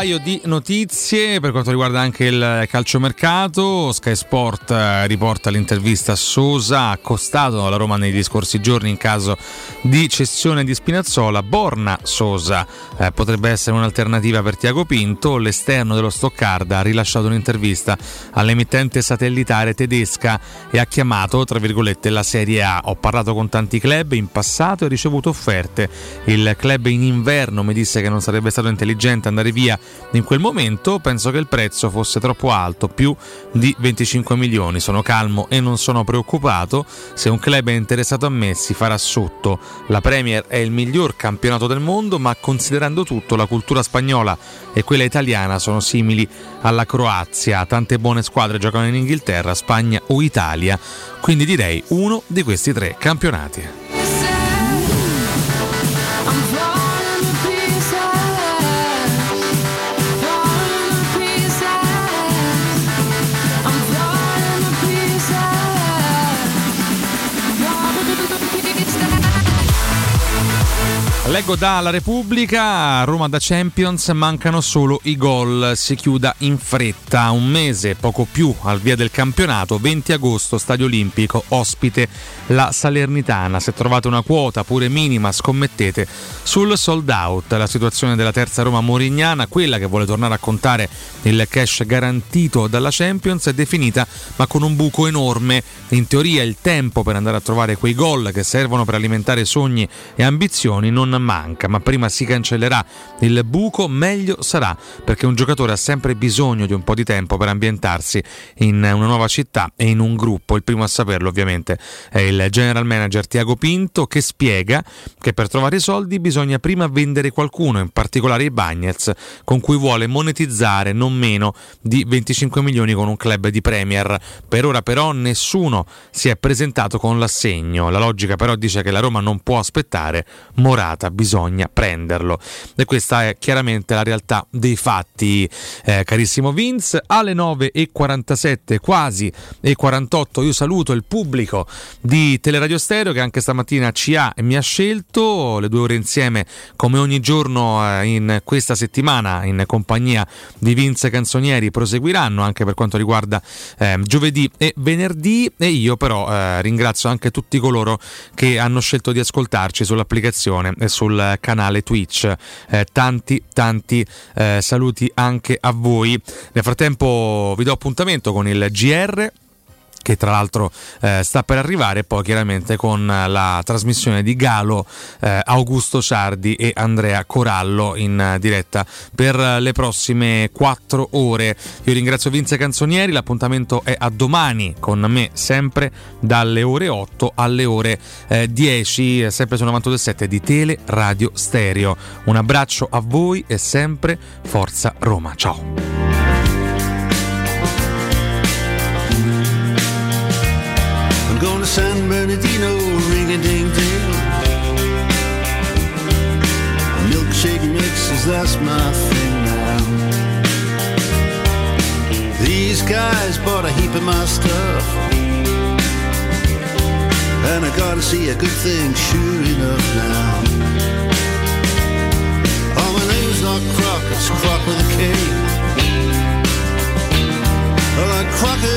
paio di notizie per quanto riguarda anche il calciomercato. Sky Sport eh, riporta l'intervista a Sosa, accostato alla Roma negli scorsi giorni in caso di cessione di Spinazzola. Borna Sosa eh, potrebbe essere un'alternativa per Tiago Pinto. L'esterno dello Stoccarda ha rilasciato un'intervista all'emittente satellitare tedesca e ha chiamato, tra virgolette, la Serie A. Ho parlato con tanti club in passato e ricevuto offerte. Il club in inverno mi disse che non sarebbe stato intelligente andare via in quel momento. Penso che il prezzo fosse troppo alto, più di 25 milioni. Sono calmo e non sono preoccupato. Se un club è interessato a me si farà sotto. La Premier è il miglior campionato del mondo, ma considerando tutto la cultura spagnola e quella italiana sono simili alla Croazia. Tante buone squadre giocano in Inghilterra, Spagna o Italia. Quindi direi uno di questi tre campionati. Leggo dalla Repubblica, Roma da Champions mancano solo i gol, si chiuda in fretta, un mese, poco più al via del campionato, 20 agosto, Stadio Olimpico, ospite la Salernitana, se trovate una quota pure minima scommettete sul sold out, la situazione della terza Roma Morignana, quella che vuole tornare a contare il cash garantito dalla Champions, è definita ma con un buco enorme, in teoria il tempo per andare a trovare quei gol che servono per alimentare sogni e ambizioni non manca, ma prima si cancellerà il buco, meglio sarà, perché un giocatore ha sempre bisogno di un po' di tempo per ambientarsi in una nuova città e in un gruppo. Il primo a saperlo ovviamente è il general manager Tiago Pinto che spiega che per trovare i soldi bisogna prima vendere qualcuno, in particolare i Bagnets, con cui vuole monetizzare non meno di 25 milioni con un club di Premier. Per ora però nessuno si è presentato con l'assegno. La logica però dice che la Roma non può aspettare, Morata bisogna prenderlo. E questa è chiaramente la realtà dei fatti, eh, carissimo Vince. Alle 9.47, quasi e 48, io saluto il pubblico di Teleradio Stereo che anche stamattina ci ha e mi ha scelto le due ore insieme come ogni giorno eh, in questa settimana in compagnia di Vince Canzonieri proseguiranno anche per quanto riguarda eh, giovedì e venerdì e io però eh, ringrazio anche tutti coloro che hanno scelto di ascoltarci sull'applicazione e sul canale Twitch. Eh, tanti tanti eh, saluti anche a voi. Nel frattempo vi do appuntamento con il GR che tra l'altro eh, sta per arrivare, poi chiaramente con la trasmissione di Galo, eh, Augusto Sardi e Andrea Corallo in eh, diretta per le prossime quattro ore. Io ringrazio Vince Canzonieri, l'appuntamento è a domani con me sempre dalle ore 8 alle ore eh, 10, sempre su 92.7 di Tele Radio Stereo. Un abbraccio a voi e sempre Forza Roma. Ciao. San Bernardino, ring a ding ding. Milkshake mixes, that's my thing now. These guys bought a heap of my stuff. And I gotta see a good thing, sure enough now. Oh, my name's not Croc, it's Croc with a K. Oh, that crocodile.